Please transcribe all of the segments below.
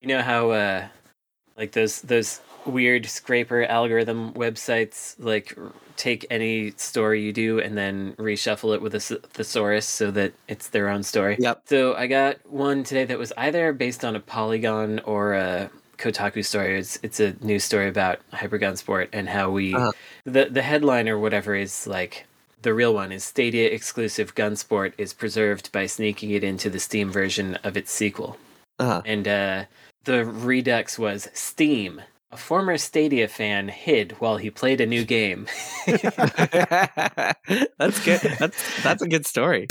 You know how uh like those those weird scraper algorithm websites like take any story you do and then reshuffle it with a thesaurus so that it's their own story. Yep. So I got one today that was either based on a Polygon or a Kotaku story. It's it's a news story about Hyper Gunsport and how we Uh-huh. the the headline or whatever is like the real one is Stadia exclusive Gunsport is preserved by sneaking it into the Steam version of its sequel. Uh-huh. And uh, the redux was Steam. A former Stadia fan hid while he played a new game. that's good. That's that's a good story.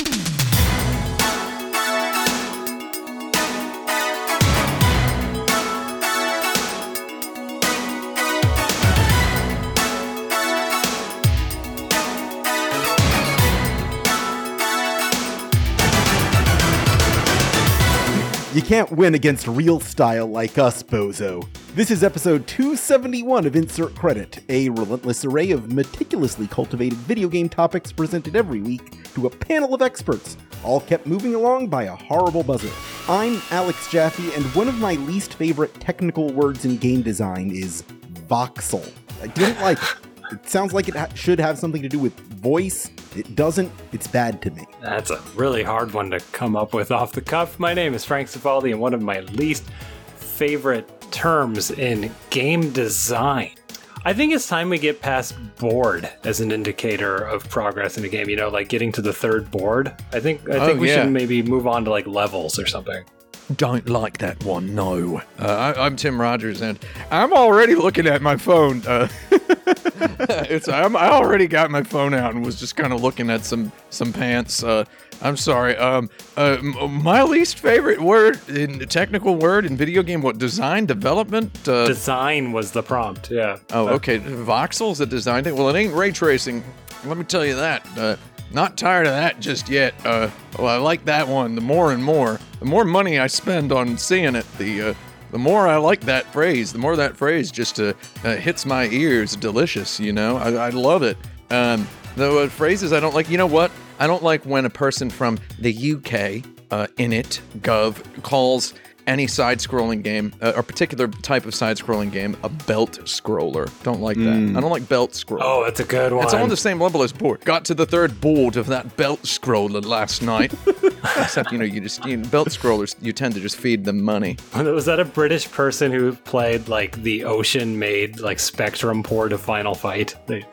You can't win against real style like us, Bozo. This is episode 271 of Insert Credit, a relentless array of meticulously cultivated video game topics presented every week to a panel of experts, all kept moving along by a horrible buzzer. I'm Alex Jaffe, and one of my least favorite technical words in game design is voxel. I don't like it. It sounds like it ha- should have something to do with voice. It doesn't. It's bad to me. That's a really hard one to come up with off the cuff. My name is Frank Cifaldi, and one of my least favorite terms in game design. I think it's time we get past board as an indicator of progress in a game. You know, like getting to the third board. I think I oh, think Oh, we yeah. should maybe move on to like levels or something. Don't like that one, no. Uh, I, I'm Tim Rogers, and I'm already looking at my phone. Uh, it's I'm, I already got my phone out and was just kind of looking at some some pants. Uh, I'm sorry. Um, uh, m- my least favorite word in technical word in video game what design development. Uh, Design was the prompt. Yeah. Oh, okay. Voxel's that designed it. Well, it ain't ray tracing. Let me tell you that. Not tired of that just yet. Uh, well, I like that one. The more and more, the more money I spend on seeing it, the uh, the more I like that phrase. The more that phrase just uh, uh, hits my ears. Delicious, you know. I, I love it. Um, the uh, phrases I don't like. You know what? I don't like when a person from the UK, uh, in it, gov, calls any side-scrolling game, uh, or particular type of side-scrolling game, a belt scroller. Don't like that. I don't like belt scroller. Oh, that's a good one. It's on the same level as board. Got to the third board of that belt scroller last night. Except, you know, you just you know, belt scrollers. You tend to just feed them money. Was that a British person who played like the ocean made like Spectrum port of Final Fight? They,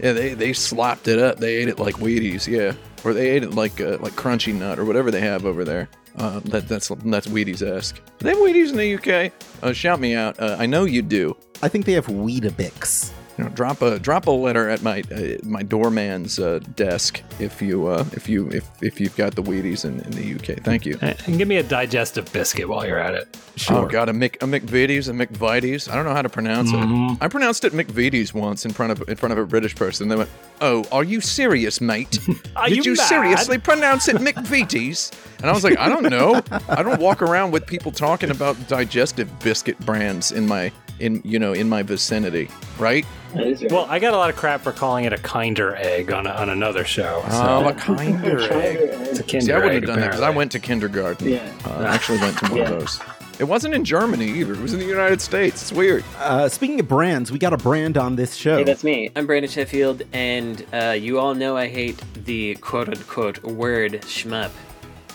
yeah, they they slapped it up. They ate it like Wheaties. Yeah, or they ate it like uh, like Crunchy Nut or whatever they have over there. Uh, that that's that's Wheaties esque. They have Wheaties in the UK. Uh, shout me out. Uh, I know you do. I think they have Weetabix. You know, drop a drop a letter at my uh, my doorman's uh, desk if you uh, if you if if you've got the Wheaties in, in the UK. Thank you. and give me a digestive biscuit while you're at it. Oh god, a Mick a McVitie's, a McVitie's. I don't know how to pronounce it. I pronounced it McVitie's once in front of in front of a British person. They went, "Oh, are you serious, mate? Are Did you you, mad?" seriously pronounce it McVitie's?" And I was like, "I don't know. I don't walk around with people talking about digestive biscuit brands in my in you know in my vicinity, right?" Well, I got a lot of crap for calling it a kinder egg on, a, on another show. So Oh, a kinder egg. it's a kinder See, I wouldn't egg. have done that because I went to kindergarten. Yeah. Uh, I actually went to one of those. It wasn't in Germany either. It was in the United States. It's weird. Uh, speaking of brands, we got a brand on this show. Hey, that's me. I'm Brandon Sheffield, and uh, you all know I hate the quote unquote word shmup.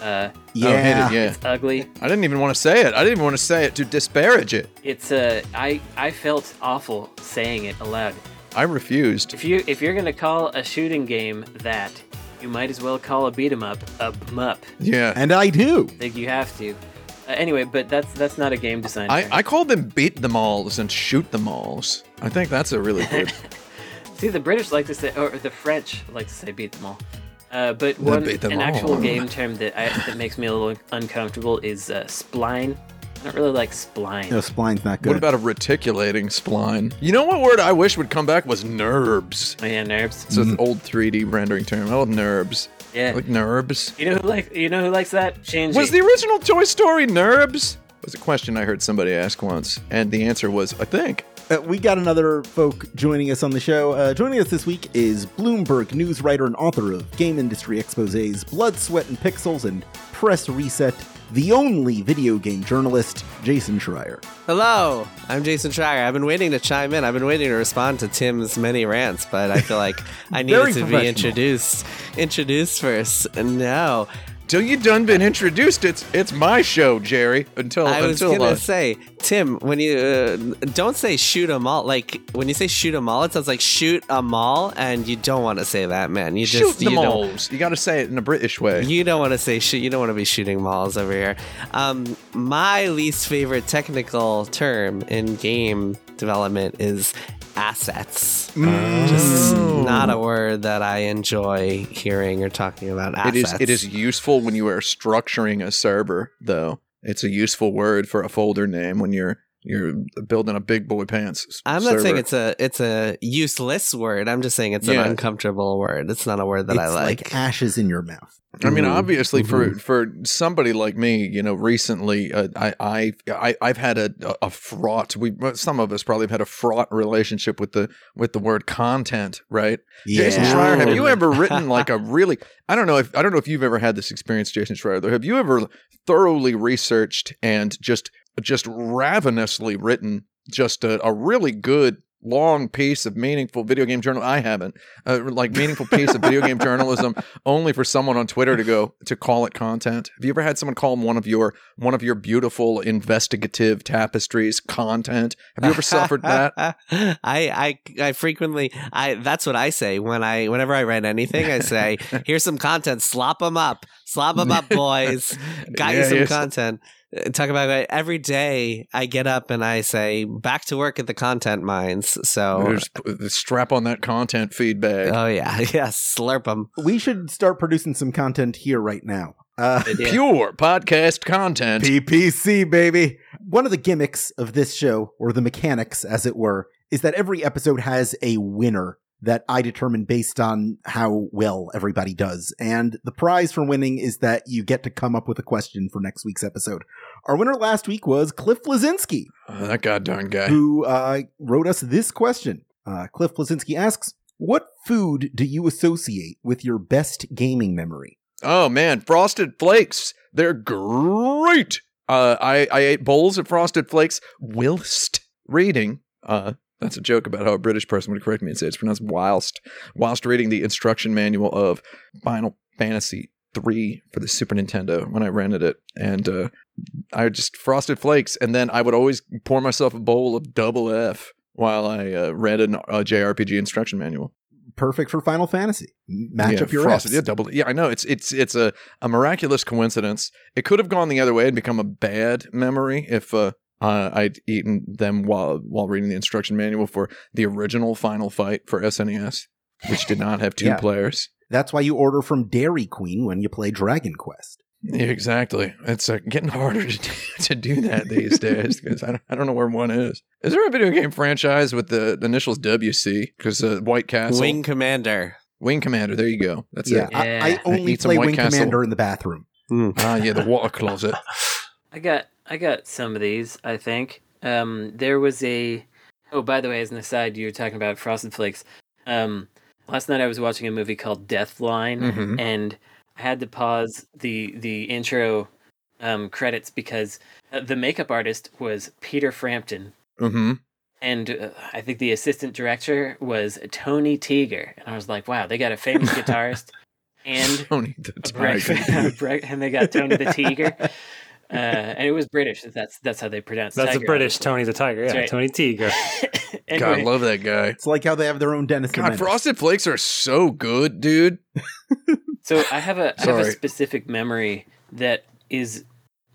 Uh, yeah. Oh, hate it, yeah. it's ugly. I didn't even want to say it. I didn't even want to say it to disparage it. It's uh, I I felt awful saying it aloud. I refused. If you if you're gonna call a shooting game that, you might as well call a beat 'em up a mup. Yeah. And I do. I think you have to. Uh, anyway, but that's that's not a game design. I, term. I called them beat them alls and shoot them alls. I think that's a really good. See, the British like to say, or the French like to say beat them all. Uh, but one beat them an actual game term that I, that makes me a little uncomfortable is uh, spline. I don't really like spline. No, spline's not good. what about a reticulating spline? You know what word I wish would come back was NURBS. Oh yeah, nerves. It's an old 3D rendering term. I love NURBS. Yeah. Like NURBS. You know who like you know who likes that? Shinji. Was the original Toy Story NURBS? Was a question I heard somebody ask once, and the answer was, I think. Uh, we got another folk joining us on the show. Uh, joining us this week is Bloomberg news writer and author of game industry exposés Blood, Sweat, and Pixels and Press Reset, the only video game journalist, Jason Schreier. Hello, I'm Jason Schreier. I've been waiting to chime in. I've been waiting to respond to Tim's many rants, but I feel like I needed to be introduced. Introduced first. No, Till you done been introduced, it's it's my show, Jerry. Until I was until gonna uh, say, Tim, when you uh, don't say shoot shoot 'em all, like when you say shoot shoot 'em all, it sounds like shoot shoot 'em all, and you don't want to say that, man. You shoot just the you don't. You got to say it in a British way. You don't want to say shoot. You don't want to be shooting malls over here. Um, my least favorite technical term in game development is assets. Mm. Just oh. not a word that I enjoy hearing or talking about. It Assets. is it is useful when you are structuring a server, though. It's a useful word for a folder name when you're you're building a big boy pants. I'm not saying it's a it's a useless word. I'm just saying it's Yeah. an uncomfortable word. It's not a word that it's I like. ashes in your mouth. I mean, Mhm. obviously, for Mm-hmm. for somebody like me, you know, recently, uh, I I I I've had a a fraught. We some of us probably have had a fraught relationship with the with the word content, right? Jason Yeah. Schreier, have you ever written like a really? I don't know if I don't know if you've ever had this experience, Jason Schreier. Though, have you ever thoroughly researched and just just ravenously written just a, a really good long piece of meaningful video game journal? I haven't, uh, like meaningful piece of video game journalism only for someone on Twitter to go to call it content. Have you ever had someone call one of your one of your beautiful investigative tapestries content? Have you ever suffered that? I, I I frequently I that's what I say when I whenever I write anything I say here's some content slop them up slop them up boys got you some content talk about it every day I get up and I say back to work at the content mines so Just p- strap on that content feed bag. oh yeah yeah slurp them We should start producing some content here right now. Uh, Idea. Pure podcast content. PPC, baby. One of the gimmicks of this show, or the mechanics, as it were, is that every episode has a winner that I determine based on how well everybody does. And the prize for winning is that you get to come up with a question for next week's episode. Our winner last week was Cliff Bleszinski, Oh, that goddamn guy. who uh, wrote us this question. Uh, Cliff Bleszinski asks, What food do you associate with your best gaming memory? Oh man, Frosted Flakes. They're great. Uh, I I ate bowls of Frosted Flakes whilst reading. Uh, that's a joke about how a British person would correct me and say it's pronounced whilst whilst reading the instruction manual of Final Fantasy three for the Super Nintendo when I rented it, and uh, I just Frosted Flakes, and then I would always pour myself a bowl of Double F while I uh, read an, a JRPG instruction manual. Perfect for Final Fantasy. Match yeah, up your frosted. Fs. Yeah, double. Yeah, I know. It's it's it's a, a miraculous coincidence. It could have gone the other way and become a bad memory if uh, uh, I'd eaten them while while reading the instruction manual for the original Final Fight for SNES, which did not have two Yeah. players. That's why you order from Dairy Queen when you play Dragon Quest. Yeah, exactly. It's uh, getting harder to do, to do that these days because I don't, I don't know where one is. Is there a video game franchise with the, the initials WC? Because uh, White Castle, Wing Commander Wing Commander. There you go. That's yeah, it. I, I only Eat some play White Wing Castle. Commander in the bathroom. Ah, yeah, the water closet. I got I got some of these. I think um, there was a. Oh, by the way, as an aside, you were talking about Frosted Flakes. Um, last night I was watching a movie called Death Line, Mhm. and I had to pause the the intro um, credits because uh, the makeup artist was Peter Frampton, Mm-hmm. and uh, I think the assistant director was Tony Teeger, and I was like, wow, they got a famous guitarist and Tony the Tiger. And they got Tony the Tiger. Uh, and it was British. That's that's how they pronounce. That's tiger, a British obviously. Tony the Tiger. Yeah, That's right. Tony Tiger. God, I love that guy. It's like how they have their own Dennis the God, Menace. Frosted Flakes are so good, dude. so I have a I have a specific memory that is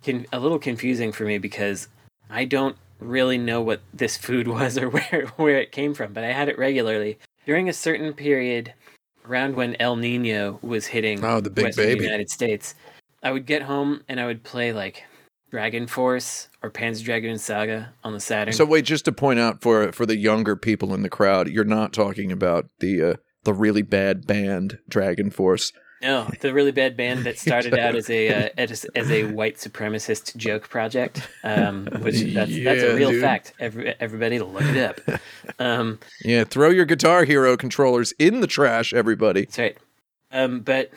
con- a little confusing for me because I don't really know what this food was or where where it came from, but I had it regularly during a certain period around when El Nino was hitting Oh, the big Western baby. United States. I would get home and I would play like Dragon Force or Panzer Dragoon Saga on the Saturn. So wait, just to point out for for the younger people in the crowd, you're not talking about the uh, the really bad band Dragon Force. No, the really bad band that started out as a uh, as, as a white supremacist joke project, um, which that's, that's a real dude. fact. Every, everybody, look it up. Um, Yeah, throw your Guitar Hero controllers in the trash, everybody. That's right. Um, but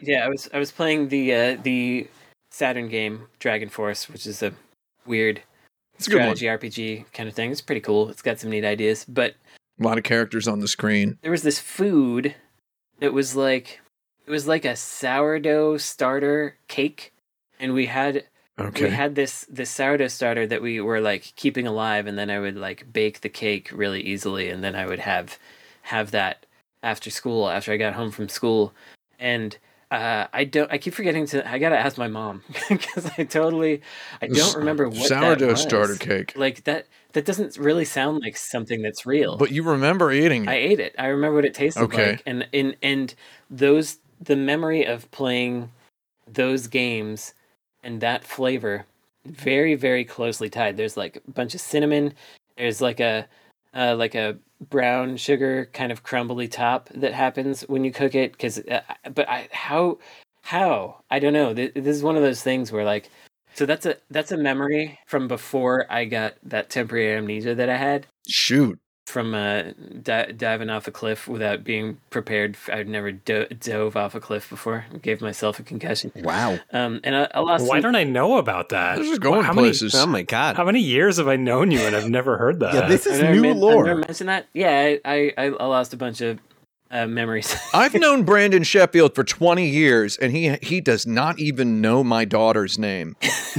yeah, I was I was playing the uh, the Saturn game Dragon Force, which is a weird It's a good one. strategy RPG kind of thing. It's pretty cool. It's got some neat ideas. But A lot of characters on the screen. there was this food that was like it was like a sourdough starter cake, and we had okay. we had this this sourdough starter that we were like keeping alive, and then I would like bake the cake really easily, and then I would have have that after school after I got home from school, and uh, I don't I keep forgetting to I gotta ask my mom because I totally I don't remember what sourdough starter cake. like that that doesn't really sound like something that's real. But you remember eating it. I ate it. I remember what it tasted Okay. like, and and and those the memory of playing those games and that flavor very very closely tied. There's like a bunch of cinnamon. There's like a uh, like a brown sugar kind of crumbly top that happens when you cook it. Because uh, but I how how I don't know. Th- This is one of those things where like so that's a that's a memory from before I got that temporary amnesia that I had Shoot. From uh, di- diving off a cliff without being prepared. I'd never do- dove off a cliff before. Gave myself a concussion. Wow. Um, and I, I lost. Why some- don't I know about that? This is going how places. Oh my god. How many years have I known you and I've never heard that? Yeah, this I is never new men- I lore. never mentioned that. Yeah, I, I, I lost a bunch of uh, memories. I've known Brandon Sheffield for 20 years, and he he does not even know my daughter's name.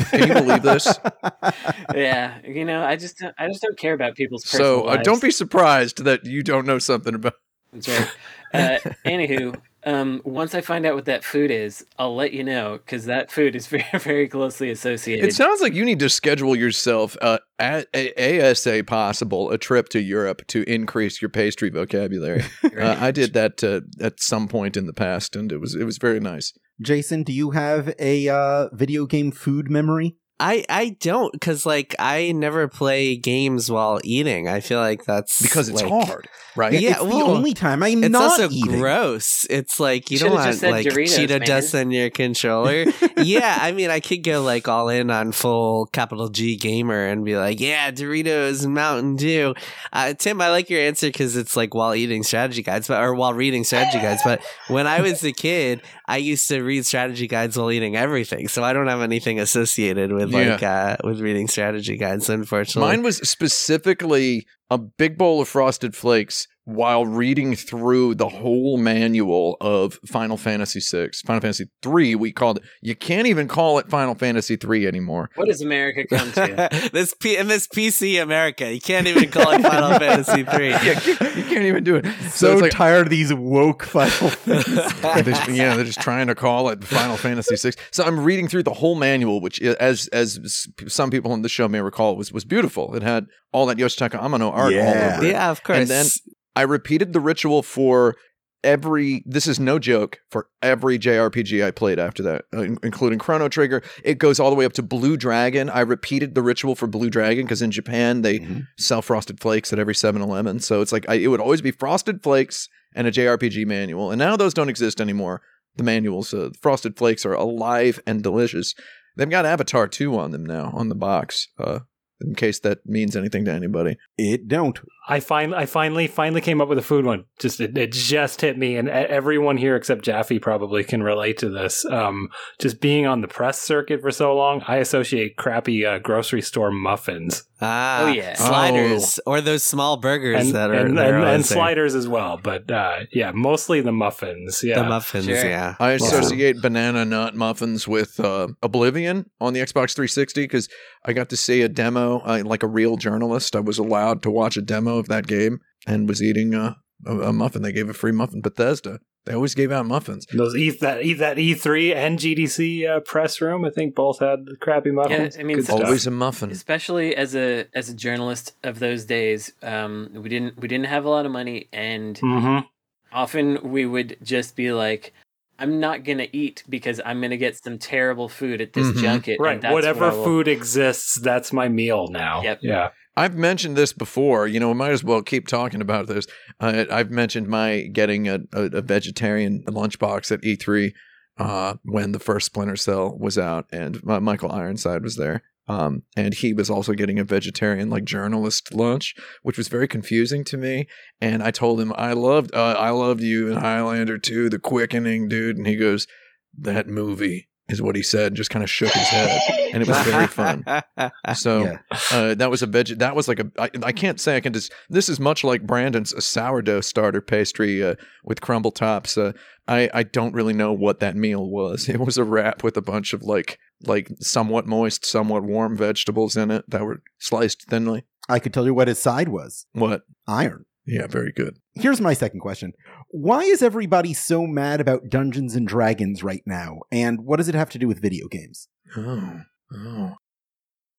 Can you believe this? yeah, you know, I just don't, I just don't care about people's personal So uh, don't be surprised that you don't know something about. That's right. Uh, anywho, um, once I find out what that food is, I'll let you know because that food is very, very closely associated. It sounds like you need to schedule yourself uh, at a- ASA possible a trip to Europe to increase your pastry vocabulary. Uh, I did that uh, at some point in the past, and it was it was very nice. Jason, do you have a uh, video game food memory? I I don't because like I never play games while eating. I feel like that's Because it's like- hard, right? Yeah, it's the only time I'm It's not also eating. gross. It's like you, You don't want just like Doritos, Cheeto man. dust on your controller. yeah, I mean, I could go like all in on full capital G gamer and be like, yeah, Doritos and Mountain Dew. Uh, Tim, I like your answer because it's like while eating strategy guides, but or while reading strategy guides. But when I was a kid, I used to read strategy guides while eating everything, so I don't have anything associated with like uh, with reading strategy guides. Unfortunately, Mine was specifically a big bowl of frosted flakes while reading through the whole manual of Final Fantasy VI. Final Fantasy III, we called it. You can't even call it Final Fantasy III anymore. what does America come to? this P- in this PC America, you can't even call it Final Fantasy three. Yeah, you you can't even do it. So, it's like, tired of these woke Final Yeah, they're just- yeah, they're just trying to call it Final Fantasy VI. So I'm reading through the whole manual, which, as as some people on the show may recall, was was beautiful. It had all that Yoshitaka Amano art Yeah. all over it. Yeah, of course. And then I repeated the ritual for every. This is no joke for every JRPG I played after that, uh, including Chrono Trigger. It goes all the way up to Blue Dragon. I repeated the ritual for Blue Dragon because in Japan they Mhm. sell frosted flakes at every 7-Eleven. So it's like I, it would always be frosted flakes and a JRPG manual. And now those don't exist anymore. The manuals, uh, frosted flakes are alive and delicious. They've got Avatar 2 on them now on the box. Uh, in case that means anything to anybody. It don't. I find I finally finally came up with a food one. Just it, it just hit me, and everyone here except Jaffe probably can relate to this. Um, just being on the press circuit for so long, I associate crappy uh, grocery store muffins ah, Oh, yeah. sliders or those small burgers and that are and, that and, and sliders as well. But uh, yeah, mostly the muffins. Yeah, The muffins, Sure. yeah. I Yeah. associate banana nut muffins with uh, Oblivion on the Xbox 360 because I got to see a demo, uh, like a real journalist. I was allowed to watch a demo of that game and was eating uh, a, a muffin. They gave a free muffin. Bethesda, they always gave out muffins. those e that e that E three and GDC uh, press room. I think both had the crappy muffins. I mean, Good stuff. Always a muffin. especially as a as a journalist of those days um we didn't we didn't have a lot of money and Mhm. often we would just be like i'm not gonna eat because i'm gonna get some terrible food at this Mhm. junket and Right, that's whatever what will- food exists, that's my meal now. Yep. Yeah. I've mentioned this before. You know, we might as well keep talking about this. Uh, I've mentioned my getting a, a, a vegetarian lunchbox at E3 uh, when the first Splinter Cell was out, and Michael Ironside was there. Um, and he was also getting a vegetarian like journalist lunch, which was very confusing to me. And I told him I loved uh, I loved you in Highlander 2, The Quickening, dude. And he goes, "That movie is what he said." And just kind of shook his head, and it was very fun. So Yeah. uh, that was a veg. That was like a. I, I can't say I can just. This is much like Brandon's a sourdough starter pastry uh, with crumble tops. Uh, I I don't really know what that meal was. It was a wrap with a bunch of like like somewhat moist, somewhat warm vegetables in it that were sliced thinly. I could tell you what his side was What? iron. Yeah, very good. Here's my second question. Why is everybody so mad about Dungeons and Dragons right now? And what does it have to do with video games? Oh, oh.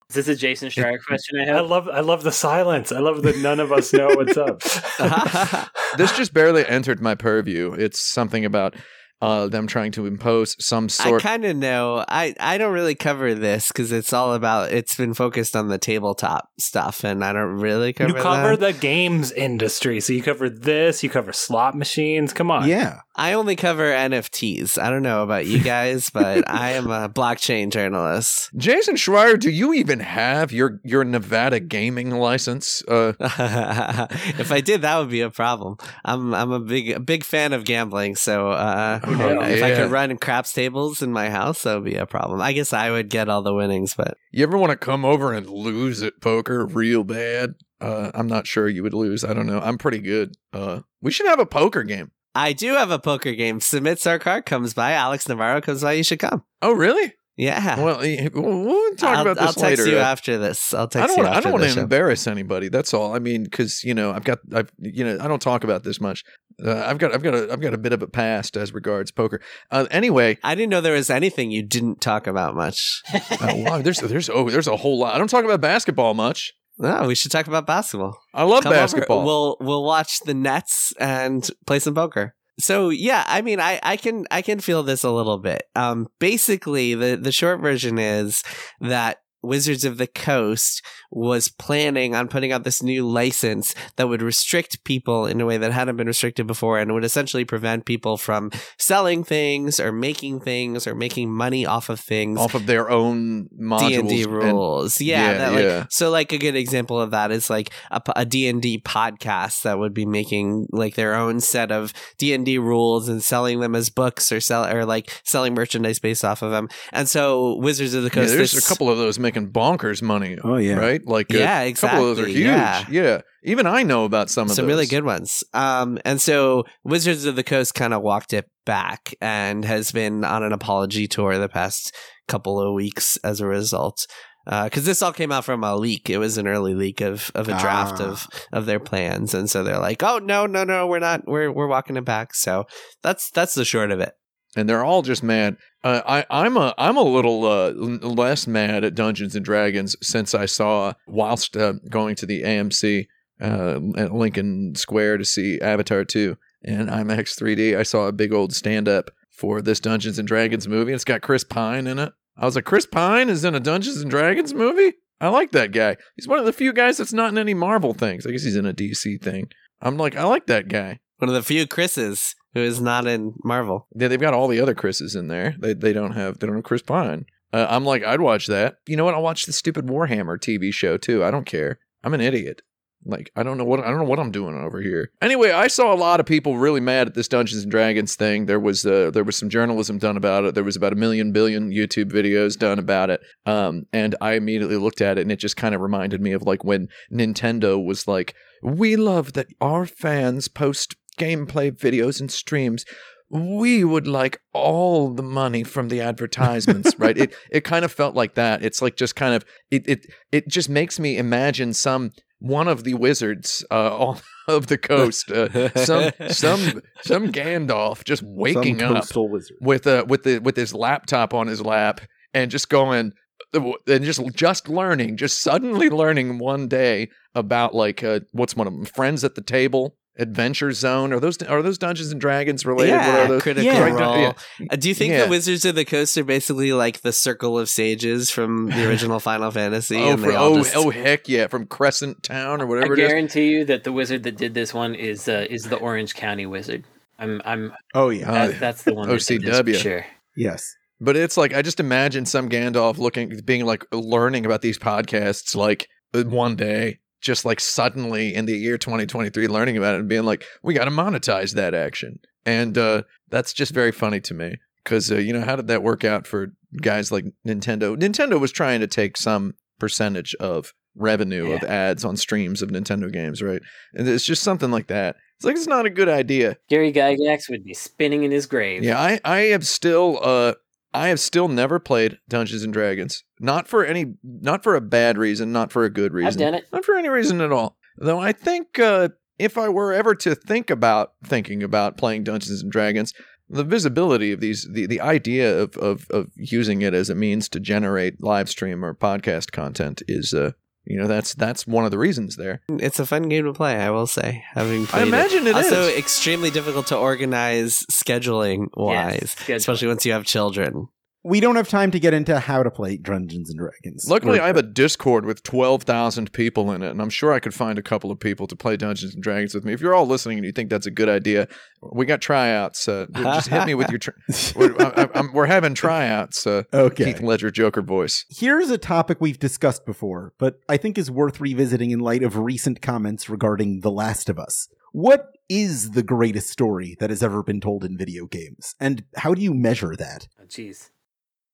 Is this a Jason Schreier question I I have? love I love the silence. I love that none of us know what's up. This just barely entered my purview. It's something about uh, them trying to impose some sort. I sort. kind of know. I, I don't really cover this because it's all about. It's been focused on the tabletop stuff, and I don't really cover. you cover that. the games industry, so you cover this. You cover slot machines. Come on. Yeah. I only cover NFTs. I don't know about you guys, but I am a blockchain journalist. Jason Schreier, do you even have your your Nevada gaming license? Uh, if I did, that would be a problem. I'm I'm a big a big fan of gambling, so uh, Oh, if I could run craps tables in my house, that would be a problem. I guess I would get all the winnings, but You ever want to come over and lose at poker real bad? Uh, I'm not sure you would lose. I don't know. I'm pretty good. Uh, we should have a poker game. I do have a poker game. Samit Sarkar comes by. Alex Navarro comes by. You should come. Oh, really? Yeah. Well, we'll talk I'll, about this I'll text later. you after this. I'll I text don't you want. I don't want to embarrass anybody. That's all. I mean, because you know, I've got, I've, you know, I don't talk about this much. Uh, I've got, I've got, a, I've got a bit of a past as regards poker. Uh, anyway, I didn't know there was anything you didn't talk about much. uh, wow, there's, there's, oh, there's a whole lot. I don't talk about basketball much. No, we should talk about basketball. I love Come over. basketball. We'll we'll watch the Nets and play some poker. So yeah, I mean, I, I can I can feel this a little bit. Um, basically, the the short version is that Wizards of the Coast was planning on putting out this new license that would restrict people in a way that hadn't been restricted before and would essentially prevent people from selling things or making things or making money off of things off of their own modules D and rules. yeah, Yeah, that, like, yeah. so like a good example of that is like a, a D&D podcast that would be making like their own set of D&D rules and selling them as books or sell or like selling merchandise based off of them. And so Wizards of the Yeah, Coast there's this- a couple of those making bonkers money. Oh, yeah. right. Like uh, Yeah, a couple of those are huge. yeah. Yeah. even I know about some of them. some those. really good ones. Um, and so Wizards of the Coast kind of walked it back and has been on an apology tour the past couple of weeks as a result. Because this all came out from a leak. It was an early leak of, of a draft Ah. of, of their plans, and so they're like, "Oh no, no, no, we're not. We're we're walking it back." So that's that's the short of it. And they're all just mad. Uh, I, I'm a I'm a little uh, less mad at Dungeons and Dragons since I saw whilst uh, going to the AMC uh, at Lincoln Square to see Avatar 2 and IMAX 3D. I saw a big old stand up for this Dungeons and Dragons movie. It's got Chris Pine in it. I was like, Chris Pine is in a Dungeons and Dragons movie. I like that guy. He's one of the few guys that's not in any Marvel things. I guess he's in a DC thing. I'm like, I like that guy. One of the few Chris's who is not in Marvel. Yeah, they've got all the other Chris's in there. They they don't have they don't have Chris Pine. Uh, I'm like, I'd watch that. You know what? I'll watch the stupid Warhammer TV show too. I don't care. I'm an idiot. Like I don't know what I don't know what I'm doing over here. Anyway, I saw a lot of people really mad at this Dungeons and Dragons thing. There was uh, there was some journalism done about it. There was about a million billion YouTube videos done about it. Um, and I immediately looked at it, and it just kind of reminded me of like when Nintendo was like, "We love that our fans post gameplay videos and streams." we would like all the money from the advertisements right it it kind of felt like that it's like just kind of it it it just makes me imagine some one of the wizards uh all of the coast uh, some some some Gandalf just waking up wizard. with uh with the with his laptop on his lap and just going and just just learning just suddenly learning one day about like uh what's one of them friends at the table Adventure Zone. Are those are those Dungeons and Dragons related? What yeah, are those? critical Yeah. Role. yeah. Uh, do you think Yeah. the Wizards of the Coast are basically like the Circle of Sages from the original Final Fantasy? Oh, and for, oh, just- oh, heck yeah! From Crescent Town or I whatever it is. guarantee you that the wizard that did this one is uh, is the Orange County wizard. I'm I'm Oh yeah. Uh, that, that's the one. that did this for OCW. sure. yes. But it's like I just imagine some Gandalf looking, being like learning about these podcasts, like uh, one day, just like suddenly in the year 2023, learning about it and being like, "We got to monetize that action," and uh, that's just very funny to me because uh, you know how did that work out for guys like Nintendo? Nintendo was trying to take some percentage of revenue of ads on streams of Nintendo games, right? And it's just something like that. It's like it's not a good idea. Gary Gygax would be spinning in his grave. Yeah, I I have still uh I have still never played Dungeons and Dragons. Not for any not for a bad reason, not for a good reason. I've done it. Not for any reason at all. Though I think uh if I were ever to think about thinking about playing Dungeons and Dragons, the visibility of these the, the idea of, of of using it as a means to generate live stream or podcast content is uh you know that's that's one of the reasons there. It's a fun game to play, I will say. Having played imagine it also is. extremely difficult to organize scheduling wise, scheduling. especially once you have children. We don't have time to get into how to play Dungeons and Dragons. Luckily, We're- I have a Discord with 12,000 people in it, and I'm sure I could find a couple of people to play Dungeons and Dragons with me. If you're all listening and you think that's a good idea, we got tryouts. Uh, just hit me with your. Tri- we're, I, I'm, we're having tryouts. Uh, Okay. Heath Ledger Joker voice. Here's a topic we've discussed before, but I think is worth revisiting in light of recent comments regarding The Last of Us. What is the greatest story that has ever been told in video games? And how do you measure that? Oh, jeez.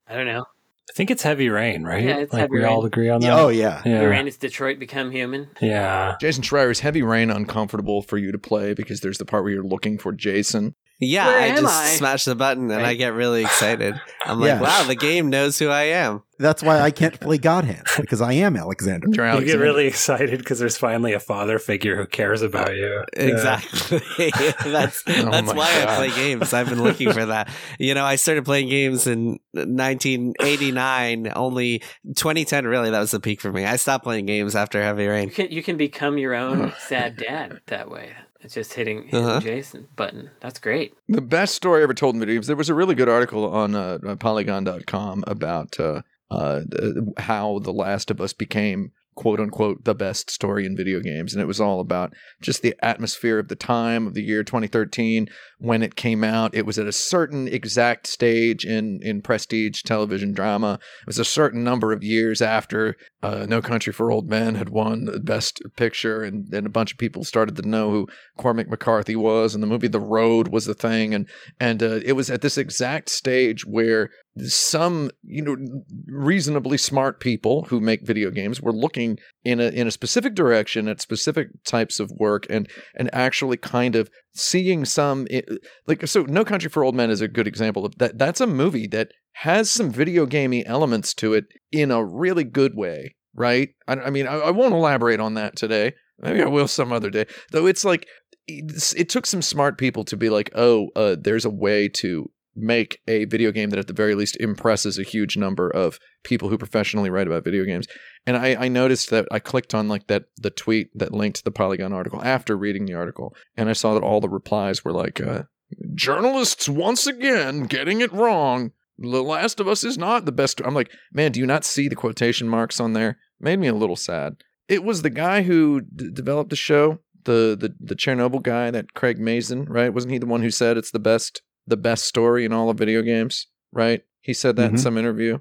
I don't know. I think it's Heavy Rain, right? Yeah, it's like Heavy we all agree on that. Oh, yeah. yeah. Uranus Detroit become human. Yeah. Jason Schreier, is Heavy Rain uncomfortable for you to play because there's the part where you're looking for Jason? Yeah, Where I just I? smash the button and I get really excited. I'm Yeah. like, wow, the game knows who I am. That's why I can't play God Hand, because I am Alexander. You're You get really excited because there's finally a father figure who cares about you. Yeah. Exactly. that's Oh that's why God. I play games. I've been looking for that. You know, I started playing games in 1989. Only 2010, really, that was the peak for me. I stopped playing games after Heavy You Rain. can you can become your own sad dad that way. It's just hitting, hitting Uh-huh. Jason button. That's great. The best story ever told in video games. There was a really good article on uh, Polygon.com about uh, uh, how The Last of Us became quote unquote the best story in video games, and it was all about just the atmosphere of the time of the year 2013 when it came out. It was at a certain exact stage in in prestige television drama. It was a certain number of years after uh, No Country for Old Men had won the Best Picture, and, and a bunch of people started to know who Cormac McCarthy was, and the movie The Road was the thing, and and uh, it was at this exact stage where some you know reasonably smart people who make video games were looking in a in a specific direction at specific types of work and and actually kind of seeing some like so no country for old men is a good example of that. That's a movie that has some video gamey elements to it in a really good way right? I, I mean I, I won't elaborate on that today. Maybe i will some other day. Though it's like it took some smart people to be like oh uh, there's a way to make a video game that at the very least impresses a huge number of people who professionally write about video games and I, I noticed that I clicked on like that the tweet that linked the Polygon article after reading the article, and I saw that all the replies were like, uh, "Journalists once again getting it wrong. The Last of Us is not the best." I'm like, man, do you not see the quotation marks on there? Made me a little sad. It was the guy who d- developed the show, the the the Chernobyl guy, that Craig Mazin, right? Wasn't he the one who said it's the best the best story in all of video games? Right? He said that in Mhm. some interview.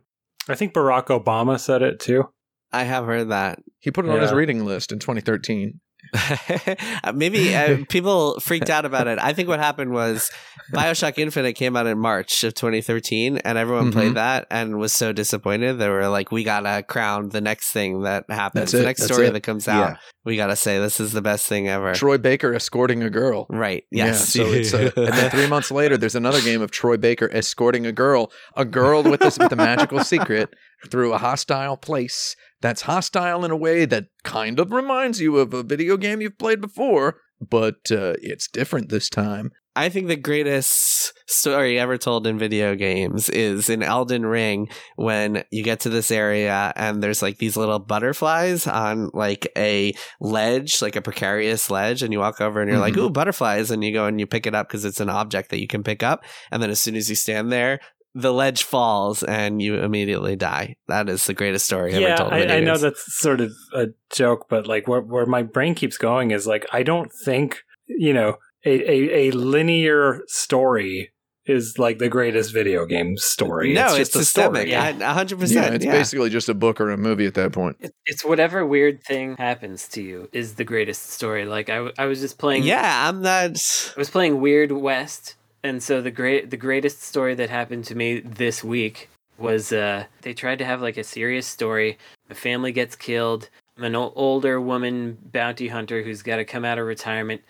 I think Barack Obama said it too. I have heard that. He put it on his reading list in 2013. Maybe uh, people freaked out about it. I think what happened was Bioshock Infinite came out in March of 2013, and everyone Mhm. played that and was so disappointed. They were like, "We gotta crown the next thing that happens, the next That's story it. that comes out. Yeah. We gotta say this is the best thing ever." Troy Baker escorting a girl. Right? Yes. Yeah, so it's uh, and then three months later, there's another game of Troy Baker escorting a girl, a girl with this with a magical secret through a hostile place that's hostile in a way that kind of reminds you of a video game you've played before, but uh, it's different this time. I think the greatest story ever told in video games is in Elden Ring when you get to this area and there's like these little butterflies on like a ledge, like a precarious ledge, and you walk over and you're like, Mhm. "Ooh, butterflies!" and you go and you pick it up because it's an object that you can pick up, and then as soon as you stand there. The ledge falls and you immediately die. That is the greatest story ever yeah, told. in I, I know that's sort of a joke, but like where where my brain keeps going is like I don't think you know a a, a linear story is like the greatest video game story. No, it's, it's, just a systemic. story. Yeah. A hundred Yeah, percent. it's yeah. basically just a book or a movie at that point. It, it's whatever weird thing happens to you is the greatest story. Like I, I was just playing. Yeah, I'm not. I was playing Weird West, and so the great the greatest story that happened to me this week was uh they tried to have like a serious story. A family gets killed. I'm an ol- older woman bounty hunter who's got to come out of retirement.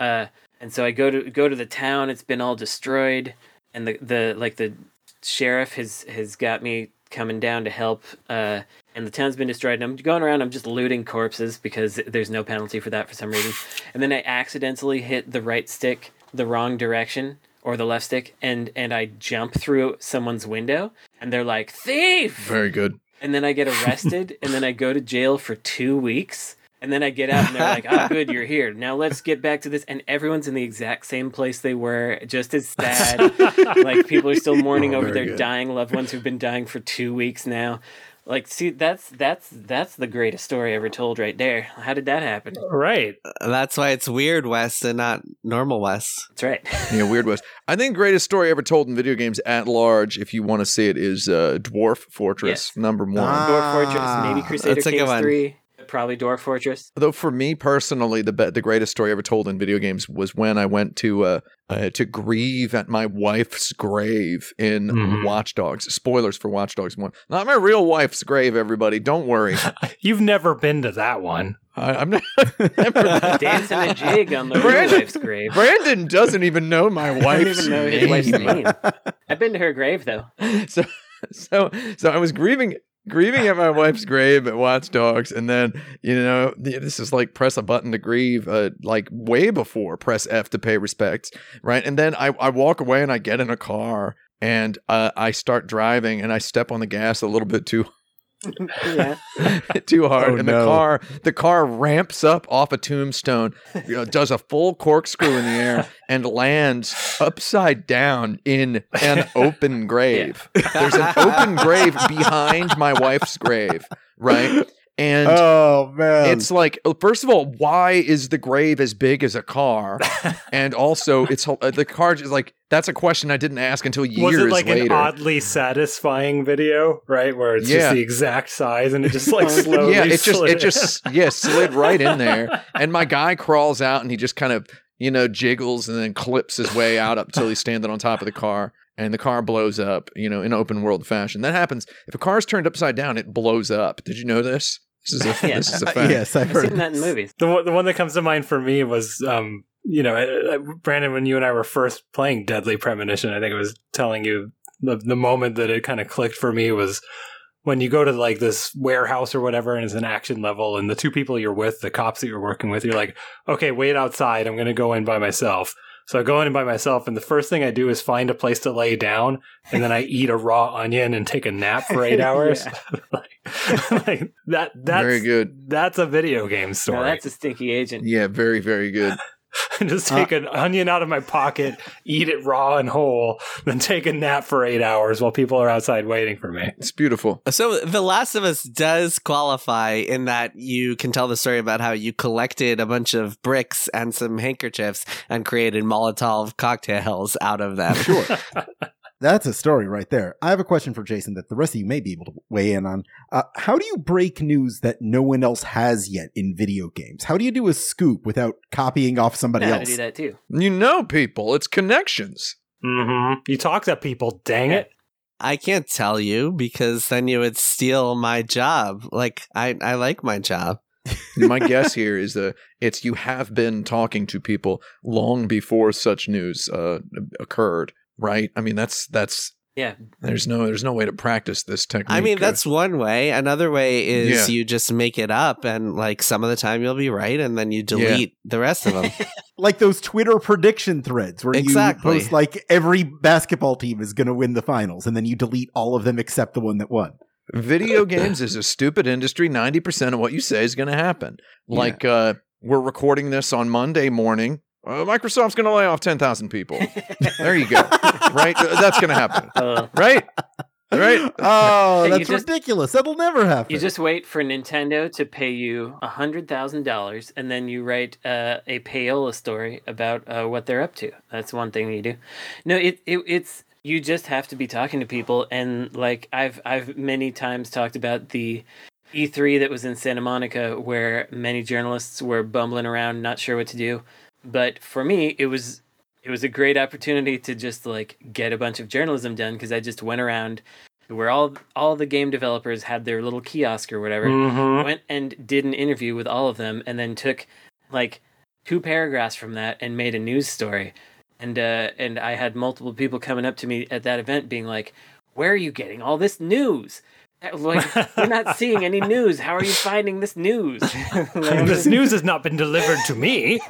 Uh, and so I go to go to the town. It's been all destroyed, and the the like the sheriff has has got me coming down to help. Uh, and the town's been destroyed. And I'm going around. I'm just looting corpses because there's no penalty for that for some reason. And then I accidentally hit the right stick the wrong direction or the left stick, and and I jump through someone's window, and they're like thief. Very good. And then I get arrested, and then I go to jail for two weeks. And then I get out, and they're like, "Oh, good, you're here. Now let's get back to this." And everyone's in the exact same place they were, just as sad. like people are still mourning Oh, over their good. dying loved ones who've been dying for two weeks now. Like, see, that's that's that's the greatest story ever told, right there. How did that happen? Right. That's why it's weird West and not normal West. That's right. Yeah, Weird West. I think greatest story ever told in video games at large, if you want to see it, is uh, Dwarf Fortress Yes. number one. Ah. Dwarf Fortress, maybe Crusader that's a good Kings one. three, probably Dwarf Fortress. Though for me personally, the be- the greatest story ever told in video games was when I went to uh, uh to grieve at my wife's grave in Mhm. Watch Dogs. Spoilers for Watch Dogs one. Not my real wife's grave. Everybody, don't worry. You've never been to that one. I, I'm not. never- Dancing a jig on the real Brandon- wife's grave. Brandon doesn't even know my I don't wife's even know his name. wife's name. I've been to her grave though. so so so I was grieving grieving at my wife's grave at Watch Dogs, and then you know this is like press a button to grieve, uh, like way before press F to pay respects, right? And then I I walk away and I get in a car and uh, I start driving and I step on the gas a little bit too Yeah. too hard, Oh, and no. the car the car ramps up off a tombstone, you know, does a full corkscrew in the air, and lands upside down in an open grave. There's an open grave behind my wife's grave, right? And oh man, it's like, uh, first of all, why is the grave as big as a car? And also, it's uh, the car is like that's a question I didn't ask until years Was it like an oddly satisfying video, right? Where it's Yeah. just the exact size and it just like slowly yeah, it just slid it just yeah slid right in there, and my guy crawls out and he just kind of you know jiggles and then clips his way out up till he's standing on top of the car, and the car blows up. You know, in open world fashion, that happens if a car is turned upside down, it blows up. Did you know this? This is a Yeah. this is a Uh, fact. yes, I've I've heard seen that in movies. The one, the one that comes to mind for me was, um, you know, uh, uh, Brandon, when you and I were first playing Deadly Premonition, I think it was telling you the, the moment that it kind of clicked for me was when you go to like this warehouse or whatever and it's an action level and the two people you're with, the cops that you're working with, you're like, okay, wait outside. I'm going to go in by myself. So I go in by myself and the first thing I do is find a place to lay down and then I eat a raw onion and take a nap for eight hours. like, like that, that's Very good. That's a video game No, story. that's a stinky agent. Yeah, very very good. just take uh, an onion out of my pocket, eat it raw and whole, then take a nap for eight hours while people are outside waiting for me. It's beautiful. Uh, so The Last of Us does qualify in that you can tell the story about how you collected a bunch of bricks and some handkerchiefs and created Molotov cocktails out of them. Sure. That's a story right there. I have a question for Jason that the rest of you may be able to weigh in on. Uh, how do you break news that no one else has yet in video games? How do you do a scoop without copying off somebody Yeah, I else? do that too. You know, people, it's connections. Mm-hmm. You talk to people, dang it. I can't tell you because then you would steal my job. Like I, I like my job. My guess here is that it's you have been talking to people long before such news uh, occurred, right? I mean, that's that's Yeah, There's no there's no way to practice this technique. I mean, uh, that's one way. Another way is Yeah. you just make it up, and like some of the time you'll be right, and then you delete the rest of them. Like those Twitter prediction threads where Exactly. you post like every basketball team is going to win the finals, and then you delete all of them except the one that won. Video games is a stupid industry. 90% of what you say is going to happen. Like, uh, we're recording this on Monday morning. Uh, Microsoft's going to lay off 10,000 people. there you go. right? That's going to happen. uh, Right? Right? Oh, that's just- ridiculous. That'll never happen. you just wait for Nintendo to pay you a hundred thousand dollars, and then you write uh, a payola story about uh, what they're up to. That's one thing you do. No, it, it it's you just have to be talking to people, and like I've I've many times talked about the E3 that was in Santa Monica, where many journalists were bumbling around, not sure what to do. But for me, it was it was a great opportunity to just like get a bunch of journalism done because I just went around where all all the game developers had their little kiosk or whatever. Mhm. Went and did an interview with all of them, and then took like two paragraphs from that and made a news story. And uh, and I had multiple people coming up to me at that event, being like, "Where are you getting all this news?" Like we're not seeing any news. How are you finding this news? Like, this news has not been delivered to me.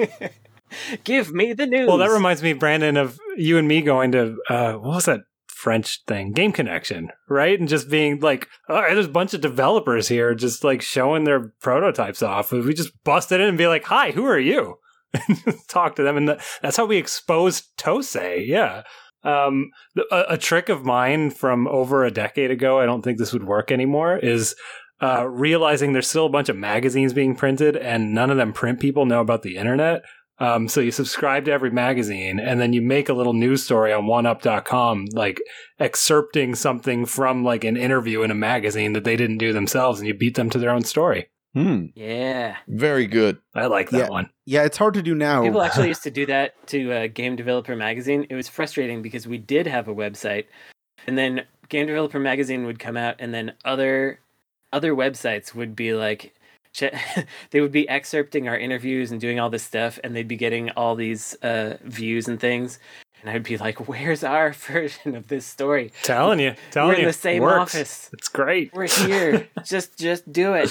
Give me the news. Well, that reminds me, Brandon, of you and me going to uh, what was that French thing, Game Connection, right? And just being like, all right, there's a bunch of developers here, just like showing their prototypes off. We just busted in and be like, "Hi, who are you?" Talk to them, and th- that's how we exposed Tosei. Yeah. Um, a, a trick of mine from over a decade ago, I don't think this would work anymore, is uh, realizing there's still a bunch of magazines being printed and none of them print people know about the internet. Um, so you subscribe to every magazine and then you make a little news story on oneup.com, like excerpting something from like an interview in a magazine that they didn't do themselves and you beat them to their own story. Hmm. yeah. Very good. I like that Yeah. one. Yeah, it's hard to do now. People actually used to do that to uh, Game Developer Magazine. It was frustrating because we did have a website, and then Game Developer Magazine would come out, and then other other websites would be like, che- they would be excerpting our interviews and doing all this stuff, and they'd be getting all these uh, views and things. And I'd be like, "Where's our version of this story? Telling you, telling you. We're in the same office. It's great. We're here. just, just do it."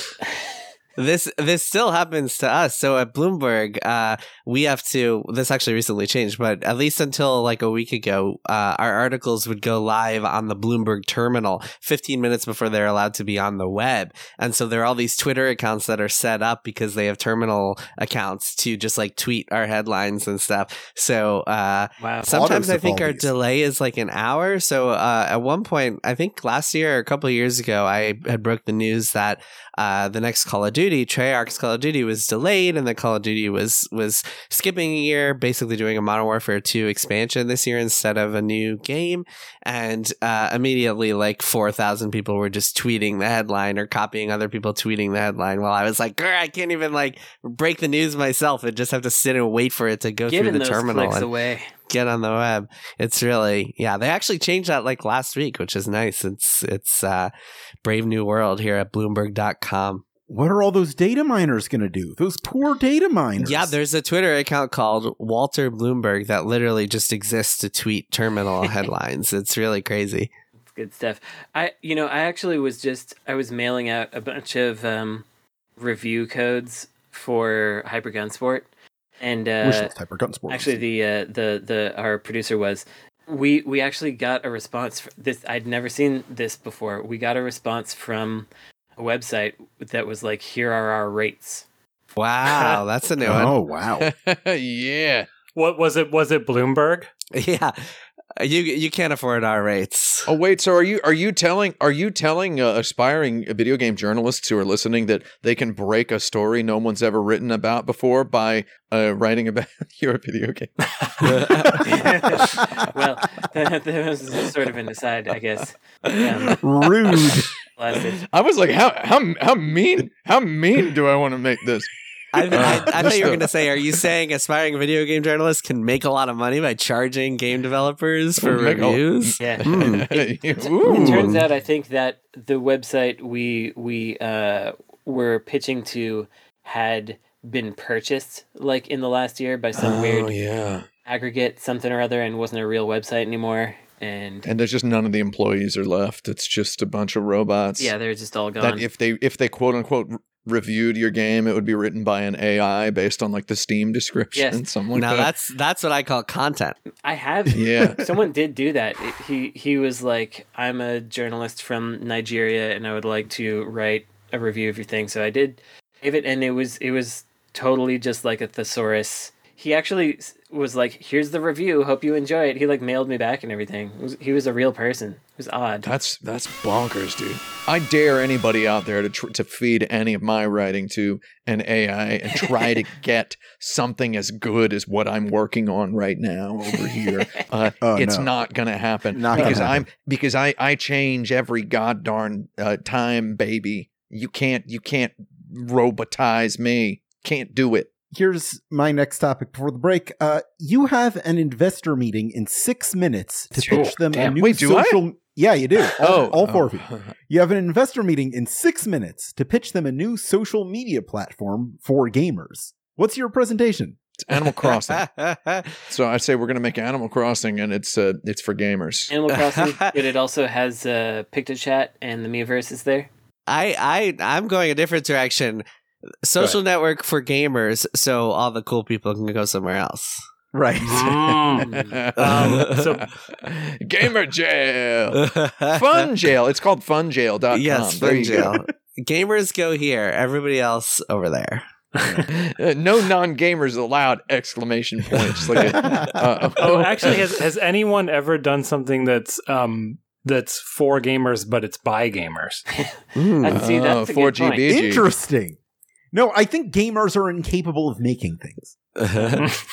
This this still happens to us. So at Bloomberg, uh, we have to. This actually recently changed, but at least until like a week ago, uh, our articles would go live on the Bloomberg terminal 15 minutes before they're allowed to be on the web. And so there are all these Twitter accounts that are set up because they have terminal accounts to just like tweet our headlines and stuff. So uh, wow. Sometimes I think our delay is like an hour. So uh, at one point, I think last year or a couple of years ago, I had broke the news that uh, the next Call of Duty, Treyarch's Call of Duty, was delayed, and the Call of Duty was was skipping a year, basically doing a Modern Warfare 2 expansion this year instead of a new game. And uh, immediately, like four thousand people were just tweeting the headline or copying other people tweeting the headline. While I was like, "Grr, I can't even like break the news myself, and just have to sit and wait for it to go through the terminal. And, away. get on the web. It's really yeah. They actually changed that like last week, which is nice. It's it's uh, brave new world here at Bloomberg.com. what are all those data miners going to do? Those poor data miners. Yeah, there's a Twitter account called Walter Bloomberg that literally just exists to tweet terminal headlines. It's really crazy. It's good stuff. I, you know, I actually was just I was mailing out a bunch of um, review codes for Hyper Gunsport, and uh, list Hyper Gunsport. actually the uh, the the our producer was. We we actually got a response. f- This I'd never seen this before. We got a response from a website that was like, "Here are our rates." Wow, that's a new one. oh wow. yeah. What was it? Was it Bloomberg? Yeah, you you can't afford our rates. Oh wait, so are you are you telling are you telling uh, aspiring video game journalists who are listening that they can break a story no one's ever written about before by uh, writing about your video game? well, that, that was sort of an aside, I guess. Um, Rude. Lasted. I was like, how how how mean how mean do I want to make this? I, I, I Uh, thought you were going to say, are you saying aspiring video game journalists can make a lot of money by charging game developers for Make a- reviews? Yeah. Hmm. It Ooh. turns out I think that the website we we uh, were pitching to had been purchased like in the last year by some Oh weird yeah. aggregate something or other and wasn't a real website anymore. And And there's just none of the employees are left. It's just a bunch of robots. yeah, they're just all gone. that if they if they quote unquote reviewed your game, it would be written by an AI based on like the Steam description, Yes. something like now that. that's that's what I call content. I have yeah. someone did do that. He he was like, "I'm a journalist from Nigeria, and I would like to write a review of your thing." So I did gave it, and it was it was totally just like a thesaurus. He actually s- was like, "Here's the review. Hope you enjoy it." He like mailed me back and everything. Was, he was a real person. It was odd. That's that's bonkers, dude. I dare anybody out there to tr- to feed any of my writing to an AI and try to get something as good as what I'm working on right now over here. Uh, Oh, it's no. not gonna happen Not gonna because happen. I'm because I I change every goddamn uh, time, baby. You can't you can't robotize me. Can't do it. Here's my next topic before the break. Uh, you have an investor meeting in six minutes to Sure. pitch them Damn. a new Wait, do I? social. Yeah, you do. All, Oh, all four of oh. you. You have an investor meeting in six minutes to pitch them a new social media platform for gamers. What's your presentation? It's Animal Crossing. so I say we're gonna make Animal Crossing, and it's uh it's for gamers. Animal Crossing, but it also has uh, PictoChat and the Miiverse is there. I I I'm going a different direction. Social network for gamers, so all the cool people can go somewhere else. Right. Um, so- Gamer jail. Fun jail. It's called funjail.com. yes, there fun you jail. Gamers go here. Everybody else over there. Uh, no non-gamers allowed! Exclamation point. Just like a, uh, Oh, actually, has has anyone ever done something that's um that's for gamers but it's by gamers? Mm. That's, see, that's a Oh, good point. 4GB. Interesting. No, I think gamers are incapable of making things.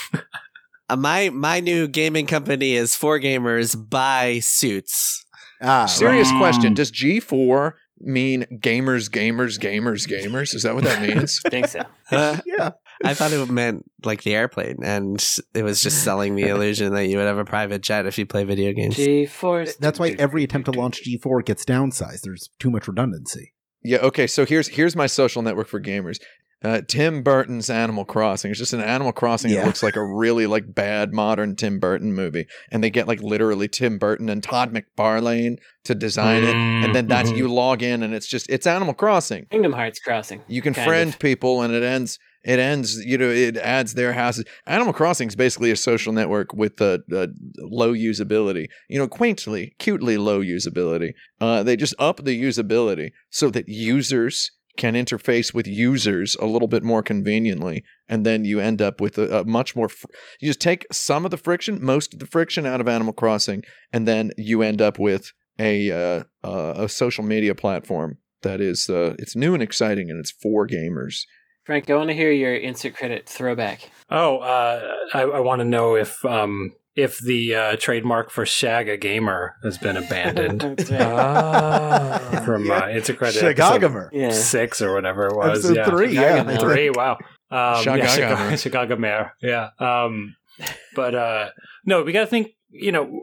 Uh, my my new gaming company is for gamers by suits. Ah, serious right. question. Does G4 mean gamers, gamers, gamers, gamers? Is that what that means? I think so. right. yeah. I thought it meant like the airplane, and it was just selling the illusion that you would have a private jet if you play video games. G-Force. That's why every attempt to launch G4 gets downsized. There's too much redundancy. Yeah. Okay. So here's here's my social network for gamers. Uh, Tim Burton's Animal Crossing. It's just an Animal Crossing Yeah. that looks like a really like bad modern Tim Burton movie, and they get like literally Tim Burton and Todd McFarlane to design it, and then that's Mhm. you log in, and it's just it's Animal Crossing. Kingdom Hearts Crossing. You can friend of. people, and it ends. It ends. You know, it adds their houses. Animal Crossing is basically a social network with uh, low usability. You know, quaintly, cutely low usability. Uh, they just up the usability so that users can interface with users a little bit more conveniently, and then you end up with a, a much more. Fr- you just take some of the friction, most of the friction out of Animal Crossing, and then you end up with a uh, uh, a social media platform that is uh, it's new and exciting, and it's for gamers. Frank, I want to hear your insert credit throwback. Oh, uh, I, I want to know if um if the uh, trademark for Shag a Gamer has been abandoned That's right. Ah, from uh, Insert Credit episode Shagagamer. yeah. six or whatever it was. Episode yeah. three, yeah. Three. Wow. Um, yeah, Shagaga. Chicago, Chicago Mayor. Yeah. Um, but uh, no, we got to think. You know,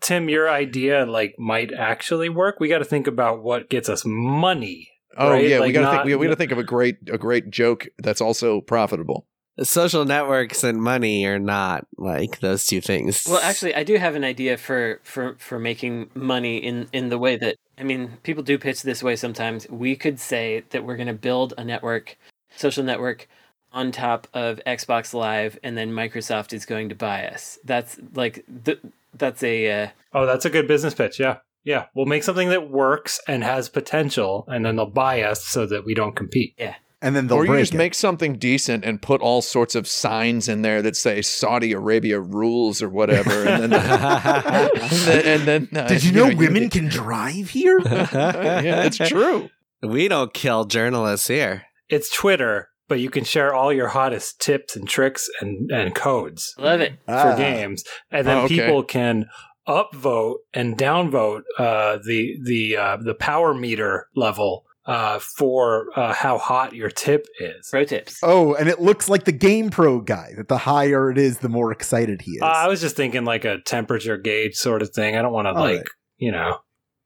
Tim, your idea like might actually work. We got to think about what gets us money. Oh Right? yeah, we gotta not- think. We, we gotta think of a great a great joke that's also profitable. Social networks and money are not like those two things. Well, actually, I do have an idea for for for making money in in the way that I mean, people do pitch this way sometimes. We could say that we're going to build a network, social network, on top of Xbox Live, and then Microsoft is going to buy us. That's like the that's a uh, Oh, that's a good business pitch. Yeah. Yeah. We'll make something that works and has potential, and then they'll buy us so that we don't compete. Yeah. And then they'll or you just it. make something decent and put all sorts of signs in there that say Saudi Arabia rules or whatever, and then and then, and then, uh, Did you know you- women can drive here? yeah, it's true. we don't kill journalists here. It's Twitter, but you can share all your hottest tips and tricks and, and codes love it. for Ah. games, and then Oh, okay. people can upvote and downvote uh, the the uh, the power meter level uh, for uh, how hot your tip is. Pro tips. Oh, and it looks like the Game Pro guy. That the higher it is, the more excited he is. Uh, I was just thinking like a temperature gauge sort of thing. I don't want to like right. you know.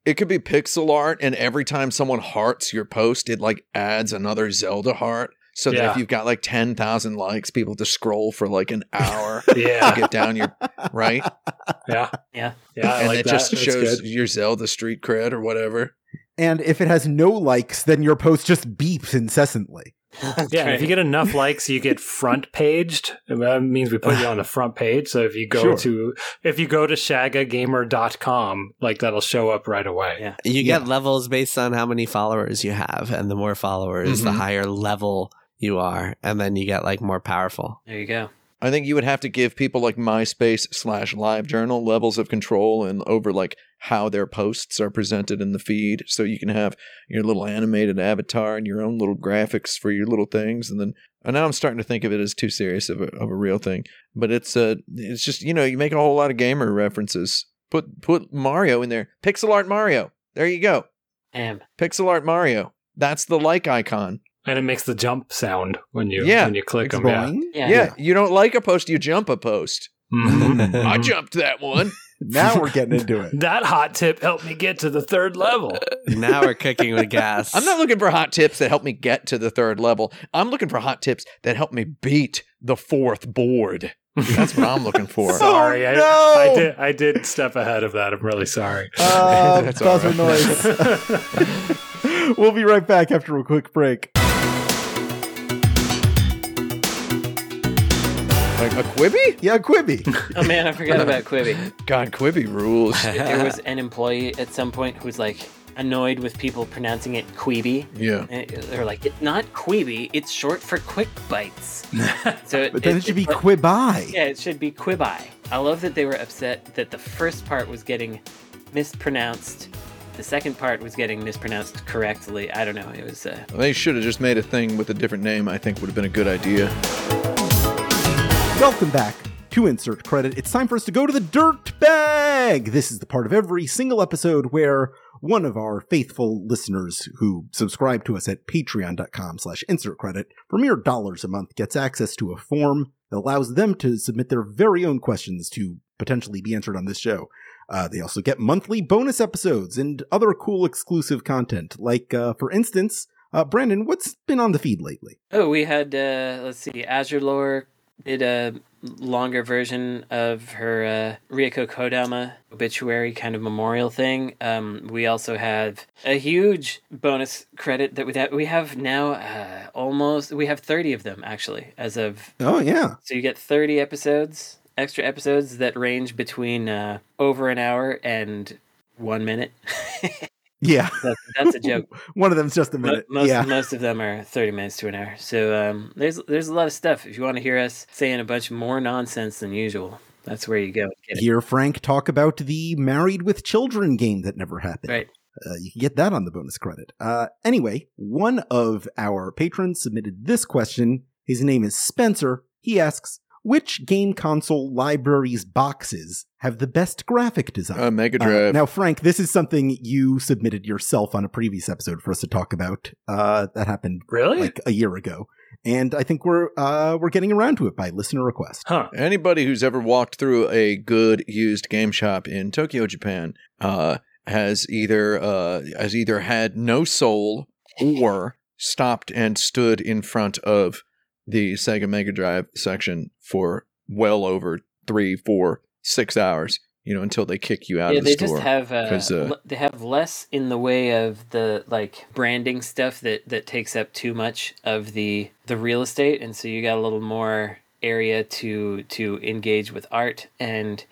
It could be pixel art, and every time someone hearts your post, it like adds another Zelda heart. So that if you've got like 10,000 likes, people to scroll for like an hour Yeah, to get down your right. yeah, Yeah. yeah. I and like it that. just That's shows good. your Zelda street cred or whatever. And if it has no likes, then your post just beeps incessantly. That's Yeah, if you get enough likes, you get front paged. That means we put you on the front page. So if you go Sure. to if you go to shagagamer.com, like that'll show up right away. Yeah. You get Yeah. levels based on how many followers you have, and the more followers, the Mhm. higher level you are, and then you get like more powerful. There you go. I think you would have to give people like MySpace slash LiveJournal levels of control and over like how their posts are presented in the feed, so you can have your little animated avatar and your own little graphics for your little things. And then and now I'm starting to think of it as too serious of a of a real thing, but it's uh it's just you know you make a whole lot of gamer references. Put put Mario in there, pixel art Mario. There you go, Damn. pixel art Mario. That's the like icon. And it makes the jump sound when you Yeah, when you click it's them. Yeah. Boing. Yeah. yeah, you don't like a post, you jump a post. Mhm. I jumped that one. Now we're getting into it. That hot tip helped me get to the third level. now we're cooking with gas. I'm not looking for hot tips that help me get to the third level. I'm looking for hot tips that help me beat the fourth board. That's what I'm looking for. sorry, Oh, I, no! I did I did step ahead of that. I'm really sorry. Uh, That's buzzer right. noise. we'll be right back after a quick break. Like a Quibi? Yeah, Quibi. Oh man, I forgot about Quibi. God, Quibi rules. There was an employee at some point who was like annoyed with people pronouncing it Queeby. Yeah. And They're like, it's not Queeby, it's short for Quick Bites. so But then it should be Quibi. Yeah, it should be Quibi. I love that they were upset that the first part was getting mispronounced. The second part was getting mispronounced correctly. I don't know. It was uh, They should have just made a thing with a different name, I think would have been a good idea. Welcome back to Insert Credit. It's time for us to go to the dirt bag. This is the part of every single episode where one of our faithful listeners who subscribe to us at patreon.com slash insert credit for mere dollars a month gets access to a form that allows them to submit their very own questions to potentially be answered on this show. Uh, they also get monthly bonus episodes and other cool exclusive content. Like, uh, for instance, uh, Brandon, what's been on the feed lately? Oh, we had uh let's see, Azure Lore did a longer version of her uh, Rieko Kodama obituary kind of memorial thing. Um, we also have a huge bonus credit that we have. We have now uh, almost we have thirty of them actually as of Oh, yeah. so you get thirty episodes, extra episodes that range between uh, over an hour and one minute. Yeah. that's, that's a joke. One of them's just a minute. Most yeah. most of them are thirty minutes to an hour. So um, there's there's a lot of stuff. If you want to hear us saying a bunch more nonsense than usual, that's where you go. Hear Frank talk about the Married with Children game that never happened. Right. Uh, you can get that on the bonus credit. Uh, anyway, one of our patrons submitted this question. His name is Spencer. He asks, which game console library's boxes have the best graphic design? Uh, Mega Uh, Drive. now, Frank, this is something you submitted yourself on a previous episode for us to talk about. Uh, that happened Really? like a year ago, and I think we're uh, we're getting around to it by listener request. huh. Anybody who's ever walked through a good used game shop in Tokyo, Japan, uh, has either uh, has either had no soul or stopped and stood in front of the Sega Mega Drive section for well over three, four, six hours. You know, until they kick you out yeah, of the they store. just have uh, uh, they have less in the way of the like branding stuff that that takes up too much of the the real estate, and so you got a little more area to to engage with art. And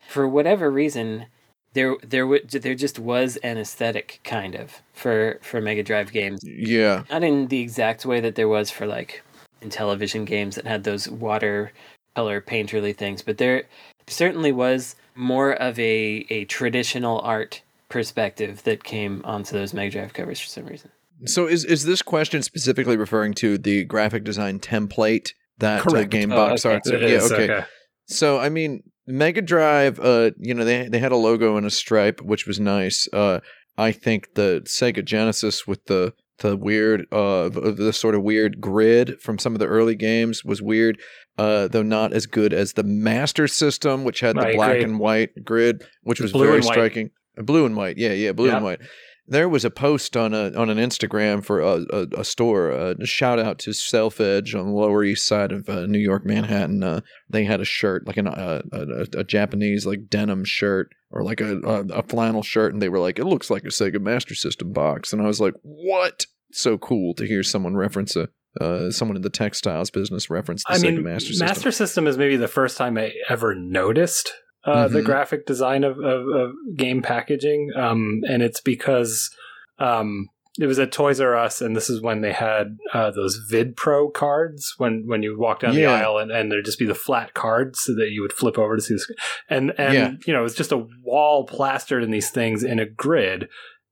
for whatever reason, there there w- there just was an aesthetic kind of for for Mega Drive games. yeah, not in the exact way that there was for like in television games that had those water color painterly things but there certainly was more of a a traditional art perspective that came onto those mega drive covers for some reason So is is this question specifically referring to the graphic design template that uh, Correct. Game Oh, Box okay. Arts? It yeah, is, okay. So I mean, Mega Drive, uh, you know, they they had a logo and a stripe, which was nice. Uh, I think the Sega Genesis with the the weird, uh, the, sort of weird grid from some of the early games was weird. Uh, though not as good as the Master System, which had the I black agree. and white grid, which was Blue very striking. Blue and white, yeah, yeah, blue Yeah. and white. There was a post on a on an Instagram for a, a, a store. Uh, a shout out to Self Edge on the Lower East Side of uh, New York, Manhattan. Uh, they had a shirt like an, uh, a, a Japanese like denim shirt or like a, a a flannel shirt, and they were like, "It looks like a Sega Master System box," and I was like, "What?" So cool to hear someone reference a. Uh, someone in the textiles business reference the I Sega mean, Master System. Master System is maybe the first time I ever noticed uh, the Mhm. graphic design of, of, of game packaging, um, and it's because um, it was at Toys R Us, and this is when they had uh, those VidPro cards. When when you walk down the aisle, and, and there'd just be the flat cards so that you would flip over to see the screen. And and Yeah. you know, it's just a wall plastered in these things in a grid.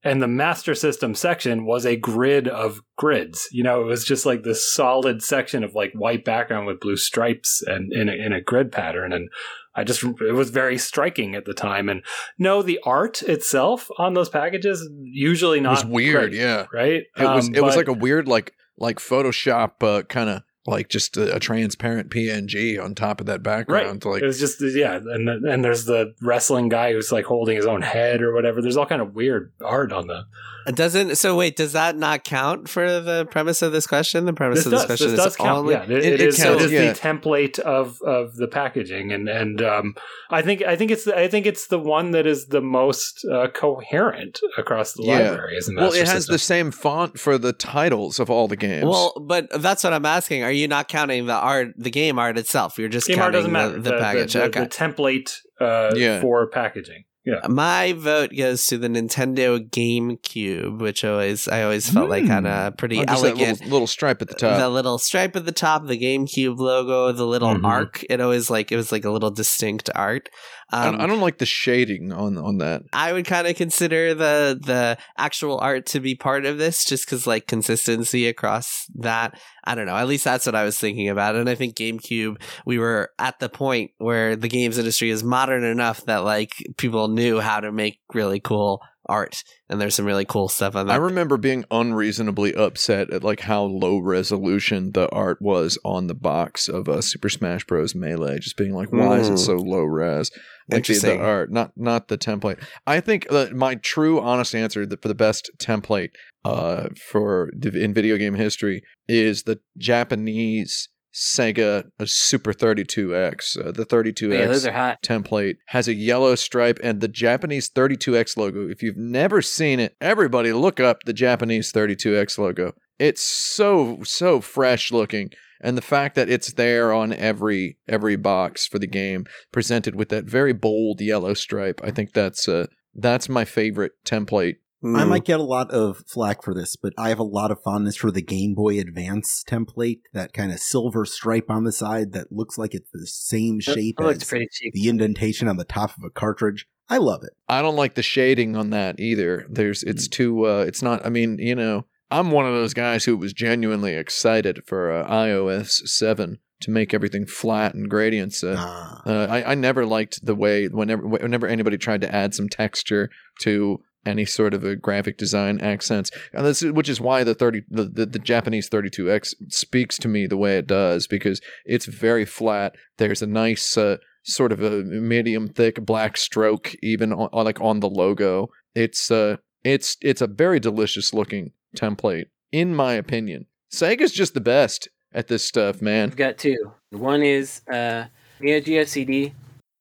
And the master system section was a grid of grids. You know, it was just like this solid section of like white background with blue stripes and in a, in a grid pattern. And I just, it was very striking at the time. And no, the art itself on those packages usually it not was weird, great, yeah. right? It was Um, it was like a weird like like Photoshop uh, kind of like just a, a transparent PNG on top of that background. Right. Like it was just yeah, and then- and there's the wrestling guy who's like holding his own head or whatever. There's all kind of weird art on the. It doesn't. So wait, does that not count for the premise of this question? The premise This of this does. question This is does count. only. yeah, it, It- it it is. counts, it is yeah. the template of of the packaging, and and um, I think I think it's the, I think it's the one that is the most uh, coherent across the Yeah. library. As a well, it has system. the same font for the titles of all the games. Well, but that's what I'm asking. Are you not counting the art, the game art itself? You're just game art counting doesn't matter. the, the package. the, okay. the template uh, Yeah. for packaging. Yeah. My vote goes to the Nintendo GameCube, which always I always felt like Hmm. kind of pretty Oh, elegant. little, little stripe at the top. The little stripe at the top, the GameCube logo, the little Mhm. arc. It always like it was like a little distinct art. I, Um, don't, I don't like the shading on on that. I would kind of consider the the actual art to be part of this, just because like consistency across that. I don't know. At least that's what I was thinking about. And I think GameCube, we were at the point where the games industry is modern enough that like people knew how to make really cool art, and there's some really cool stuff on that. I remember being unreasonably upset at like how low resolution the art was on the box of uh, Super Smash Bros. Melee. Just being like, why is it Mm. so low res? Like the, the art, not not the template. I think uh, my true, honest answer that for the best template uh, for in video game history is the Japanese Sega Super 32X. Uh, the 32X yeah, those are hot. template has a yellow stripe and the Japanese 32X logo. If you've never seen it, everybody look up the Japanese 32X logo. It's so so fresh looking and the fact that it's there on every every box for the game presented with that very bold yellow stripe. I think that's uh that's my favorite template. Hmm. I might get a lot of flack for this, but I have a lot of fondness for the Game Boy Advance template, that kind of silver stripe on the side that looks like it's the same shape It looks as pretty cheap. the indentation on the top of a cartridge. I love it. I don't like the shading on that either. There's it's too uh it's not I mean, you know, I'm one of those guys who was genuinely excited for uh, iOS 7 to make everything flat and gradients. Uh, Ah. uh, I, I never liked the way whenever whenever anybody tried to add some texture to any sort of a graphic design accents, and this is, which is why the thirty the, the, the Japanese 32x speaks to me the way it does because it's very flat. There's a nice uh, sort of a medium thick black stroke even on, on- like on the logo. It's uh it's it's a very delicious looking template in my opinion. Sega's just the best at this stuff, man. I've got two. One is uh, Neo Geo CD,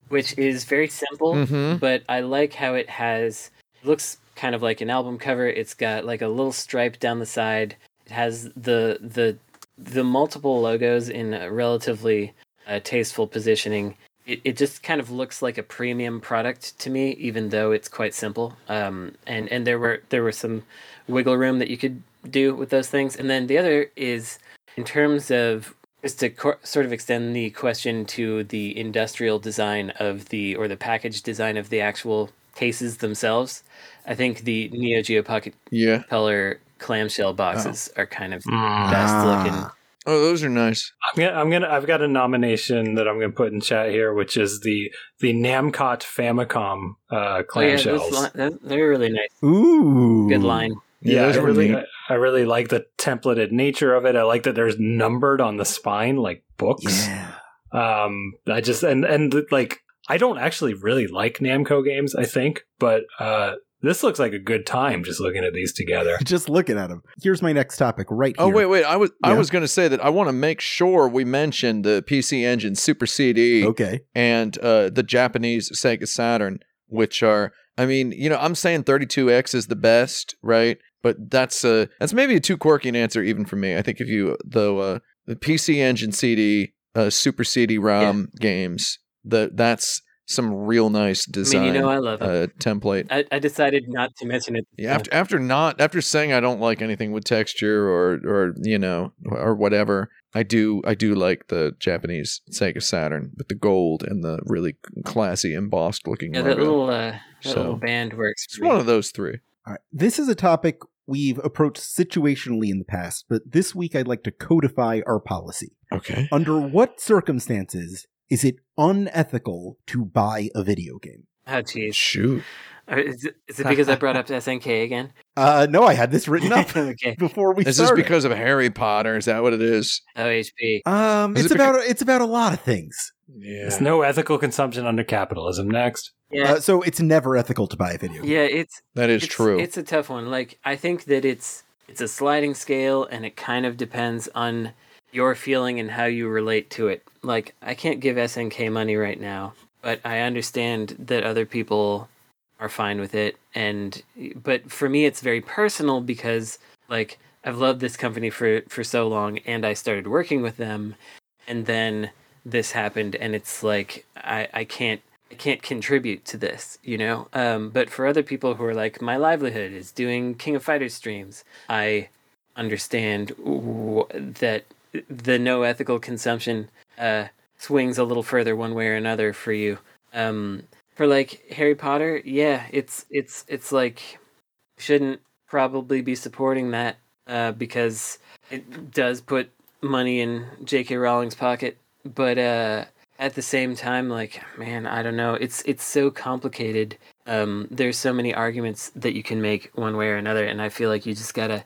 which is very simple, Mm-hmm. but I like how it has. Looks kind of like an album cover. It's got like a little stripe down the side. It has the the the multiple logos in a relatively uh, tasteful positioning. It, it just kind of looks like a premium product to me, even though it's quite simple. Um, and and there were there were some wiggle room that you could do with those things. And then the other is in terms of just to co- sort of extend the question to the industrial design of the or the package design of the actual cases themselves. I think the Neo Geo Pocket Yeah. Color clamshell boxes are kind of Mm. best Ah. looking. Oh, those are nice. I'm gonna, I'm gonna, I've got a nomination that I'm gonna put in chat here, which is the the Namcot Famicom uh, Oh, yeah, clamshells. li- they're really nice. Ooh. Good line. Yeah, Yeah, I really, neat. I, I really like the templated nature of it. I like that there's numbered on the spine like books. Yeah. Um, I just and and like I don't actually really like Namco games. I think, but uh, This looks like a good time just looking at these together. Just looking at them. Here's my next topic right here. Oh wait, wait. I was I Yeah. was going to say that I want to make sure we mention the PC Engine Super CD Okay. and uh, the Japanese Sega Saturn, which are I mean, you know, I'm saying 32X is the best, right? But that's uh that's maybe a too quirky an answer even for me. I think if you though uh, the PC Engine CD, uh, Super CD ROM games, the that's some real nice I design mean, you know, I love it. uh, template. I, I decided not to mention it. Yeah, after after not after saying I don't like anything with texture or or you know or whatever, I do I do like the Japanese Sega Saturn with the gold and the really classy embossed looking yeah, logo. that little uh, that So, little band works. it's one of those three. All right. This is a topic we've approached situationally in the past, but this week I'd like to codify our policy. Okay. Under what circumstances is it unethical to buy a video game? Oh, jeez. Shoot. Is it, is it because I brought up SNK again? Uh, no, I had this written up okay. before we Is this started. because of Harry Potter? Is that what it is? OHP. um, Is it's it beca- about it's about a lot of things. Yeah. There's no ethical consumption under capitalism. Next. Yeah. Uh, so it's never ethical to buy a video. game. yeah, it's that is it's, true. It's a tough one. Like I think that it's it's a sliding scale, and it kind of depends on your feeling and how you relate to it. Like I can't give SNK money right now, but I understand that other people are fine with it. And but for me, it's very personal because like I've loved this company for for so long, and I started working with them, and then this happened, and it's like I I can't I can't contribute to this, you know. Um, but for other people who are like, my livelihood is doing King of Fighters streams, I understand w- that the no ethical consumption uh, swings a little further one way or another for you. Um, for like Harry Potter, yeah, it's it's it's like shouldn't probably be supporting that uh, because it does put money in J.K. Rowling's pocket, but uh, at the same time, like man, I don't know. It's it's so complicated. Um, there's so many arguments that you can make one way or another, and I feel like you just gotta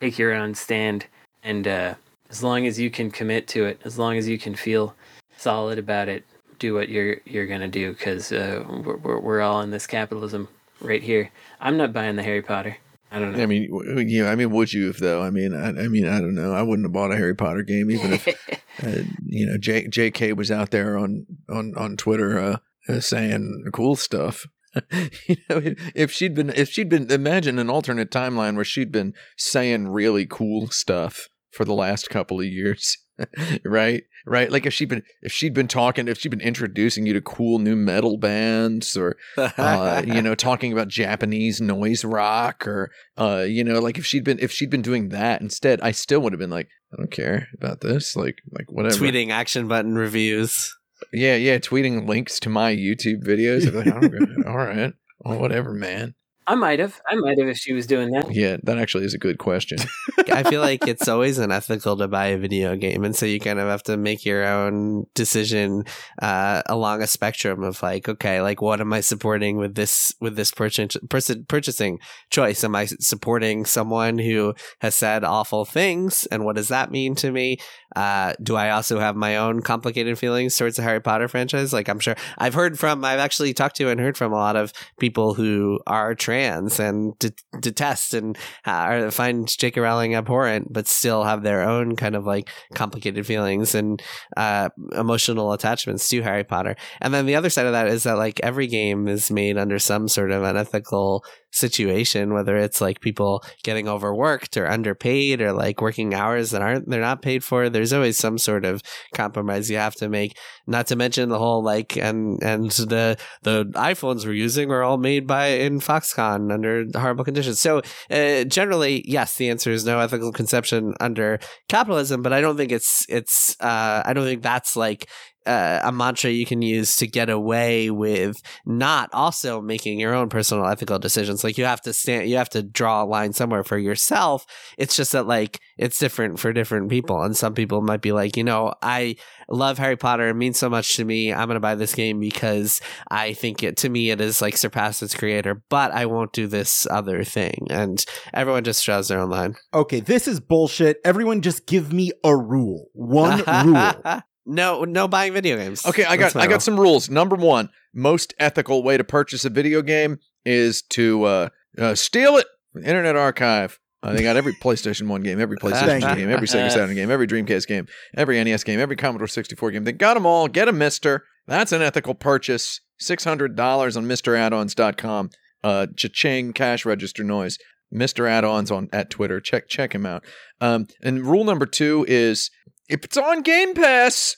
take your own stand. And uh, as long as you can commit to it, as long as you can feel solid about it, do what you're you're gonna do. Because uh, we're, we're we're all in this capitalism right here. I'm not buying the Harry Potter. I don't know. I mean, w- w- yeah. I mean, would you if though? I mean, I, I mean, I don't know. I wouldn't have bought a Harry Potter game even if uh, you know J, J.K. was out there on on on Twitter uh, uh, saying cool stuff. you know, if she'd been if she'd been imagine an alternate timeline where she'd been saying really cool stuff for the last couple of years. right right like if she'd been if she'd been talking if she'd been introducing you to cool new metal bands or uh, you know, talking about Japanese noise rock or uh, you know, like if she'd been if she'd been doing that instead, I still would have been like, I don't care about this, like like whatever. tweeting action button reviews. Yeah, yeah, tweeting links to my YouTube videos. Like, I don't, all right Well, whatever, man. I might have. I might have if she was doing that. Yeah, that actually is a good question. I feel like it's always unethical to buy a video game, and so you kind of have to make your own decision uh, along a spectrum of like, okay, like what am I supporting with this with this purchase, person, purchasing choice? Am I supporting someone who has said awful things, and what does that mean to me? Uh, do I also have my own complicated feelings towards the Harry Potter franchise? Like I'm sure I've heard from, I've actually talked to and heard from a lot of people who are trans and de- detest and uh, find J.K. Rowling abhorrent, but still have their own kind of like complicated feelings and uh, emotional attachments to Harry Potter. And then the other side of that is that like every game is made under some sort of unethical situation, whether it's like people getting overworked or underpaid or like working hours that aren't they're not paid for. There's always some sort of compromise you have to make. Not to mention the whole like and and the the iPhones we're using were all made by in Foxconn under horrible conditions. So uh, generally, yes, the answer is no ethical conception under capitalism. But I don't think it's it's uh, I don't think that's like uh, a mantra you can use to get away with not also making your own personal ethical decisions. Like you have to stand, you have to draw a line somewhere for yourself. It's just that like it's different for different people, and some people might be like, you know, I love Harry Potter. It means so much to me. I'm gonna buy this game because I think it to me it is like surpassed its creator, but I won't do this other thing. And everyone just draws their own line. Okay, this is bullshit. Everyone just give me a rule. One rule. No, no buying video games. Okay, I got I got some rules. Number one, most ethical way to purchase a video game is to uh, uh, steal it. Internet Archive. Uh, they got every PlayStation 1 game, every PlayStation 2 game, every Sega Saturn game, every Dreamcast game, every NES game, every Commodore 64 game. They got them all. Get a Mister. That's an ethical purchase. $600 on MrAddons.com. Uh, cha-ching, cash register noise. Mr. Add-ons on at Twitter. Check check him out. Um, and rule number two is if it's on Game Pass,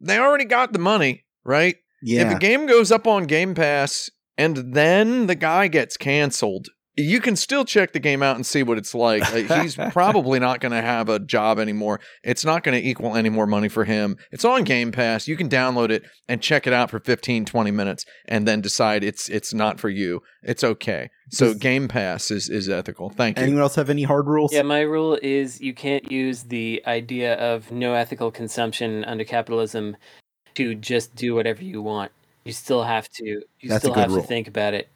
they already got the money, right? If Yeah. a game goes up on Game Pass and then the guy gets canceled, you can still check the game out and see what it's like. Uh, He's probably not going to have a job anymore. It's not going to equal any more money for him. It's on Game Pass. You can download it and check it out for 15, 20 minutes and then decide it's it's not for you. It's okay. So Does- Game Pass is is ethical. Thank you. Anyone else have any hard rules? Yeah, my rule is you can't use the idea of no ethical consumption under capitalism to just do whatever you want. You still have to. You That's a still have rule. to think about it,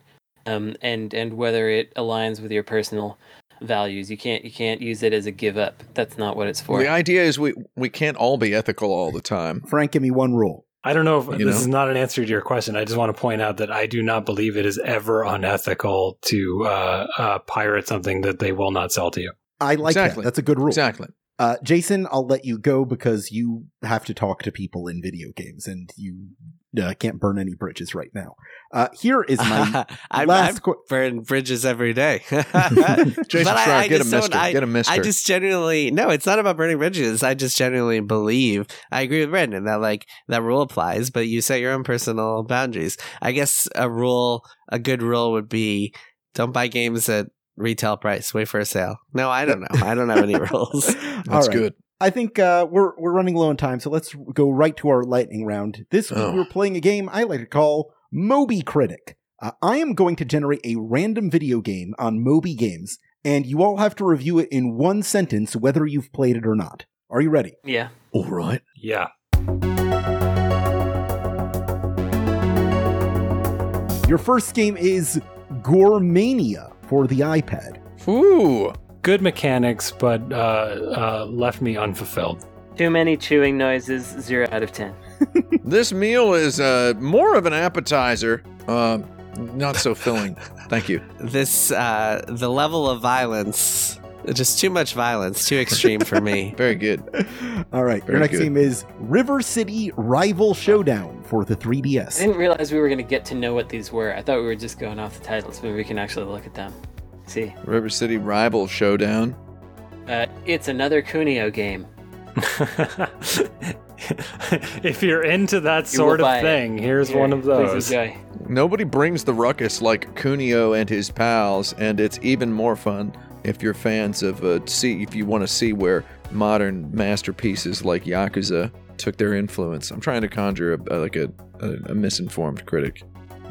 um, and and whether it aligns with your personal values. You can't you can't use it as a give up. That's not what it's for. the idea is we we can't all be ethical all the time. Frank, give me one rule. I don't know if You this know? is not an answer to your question. I just want to point out that I do not believe it is ever unethical to uh, uh, pirate something that they will not sell to you. I like Exactly. that. That's a good rule. Exactly. Uh, Jason, I'll let you go because you have to talk to people in video games and you uh, can't burn any bridges right now. Uh, here is my I, I last qu- burn bridges every day. Jason But I- Schreier, I get a just mister. I- get a mister. I just genuinely no, it's not about burning bridges. I just genuinely believe I agree with Brandon that like that rule applies, but you set your own personal boundaries. I guess a rule, a good rule would be don't buy games at retail price. Wait for a sale. No, I don't know. I don't have any rules. That's All right. good. I think uh, we're we're running low on time, so let's go right to our lightning round. This week Oh. we're playing a game I like to call Moby Critic. Uh, I am going to generate a random video game on Moby Games, and you all have to review it in one sentence, whether you've played it or not. Are you ready? yeah. All right. Yeah. Your first game is Gourmania for the iPad. Ooh. Good mechanics, but uh, uh, left me unfulfilled. Too many chewing noises. Zero out of ten. This meal is uh, more of an appetizer. Uh, not so filling. Thank you. this uh the level of violence just too much violence, too extreme for me. Very good. All right, Very your next good. game is River City Rival Showdown for the 3DS. I didn't realize we were going to get to know what these were. I thought we were just going off the titles. but we can actually look at them. See, River City Rival Showdown. uh, it's another Kunio game. if you're into that You sort of buy it. thing, here's Here, one of those. Nobody brings the ruckus like Kunio and his pals, and it's even more fun if you're fans of uh, see if you want to see where modern masterpieces like Yakuza took their influence. I'm trying to conjure a, a- like a, a, a misinformed critic,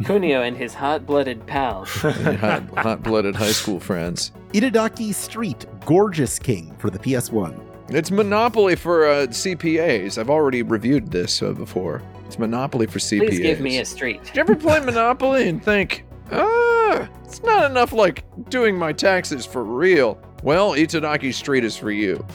Kunio and his hot-blooded pals. hot, hot-blooded high school friends. Itadaki Street Gorgeous King for the PS1. It's Monopoly for uh, CPAs. I've already reviewed this uh, before. It's Monopoly for CPAs. Please give me a street. Did you ever play Monopoly and think, ah, it's not enough like doing my taxes for real? Well, Itadaki Street is for you.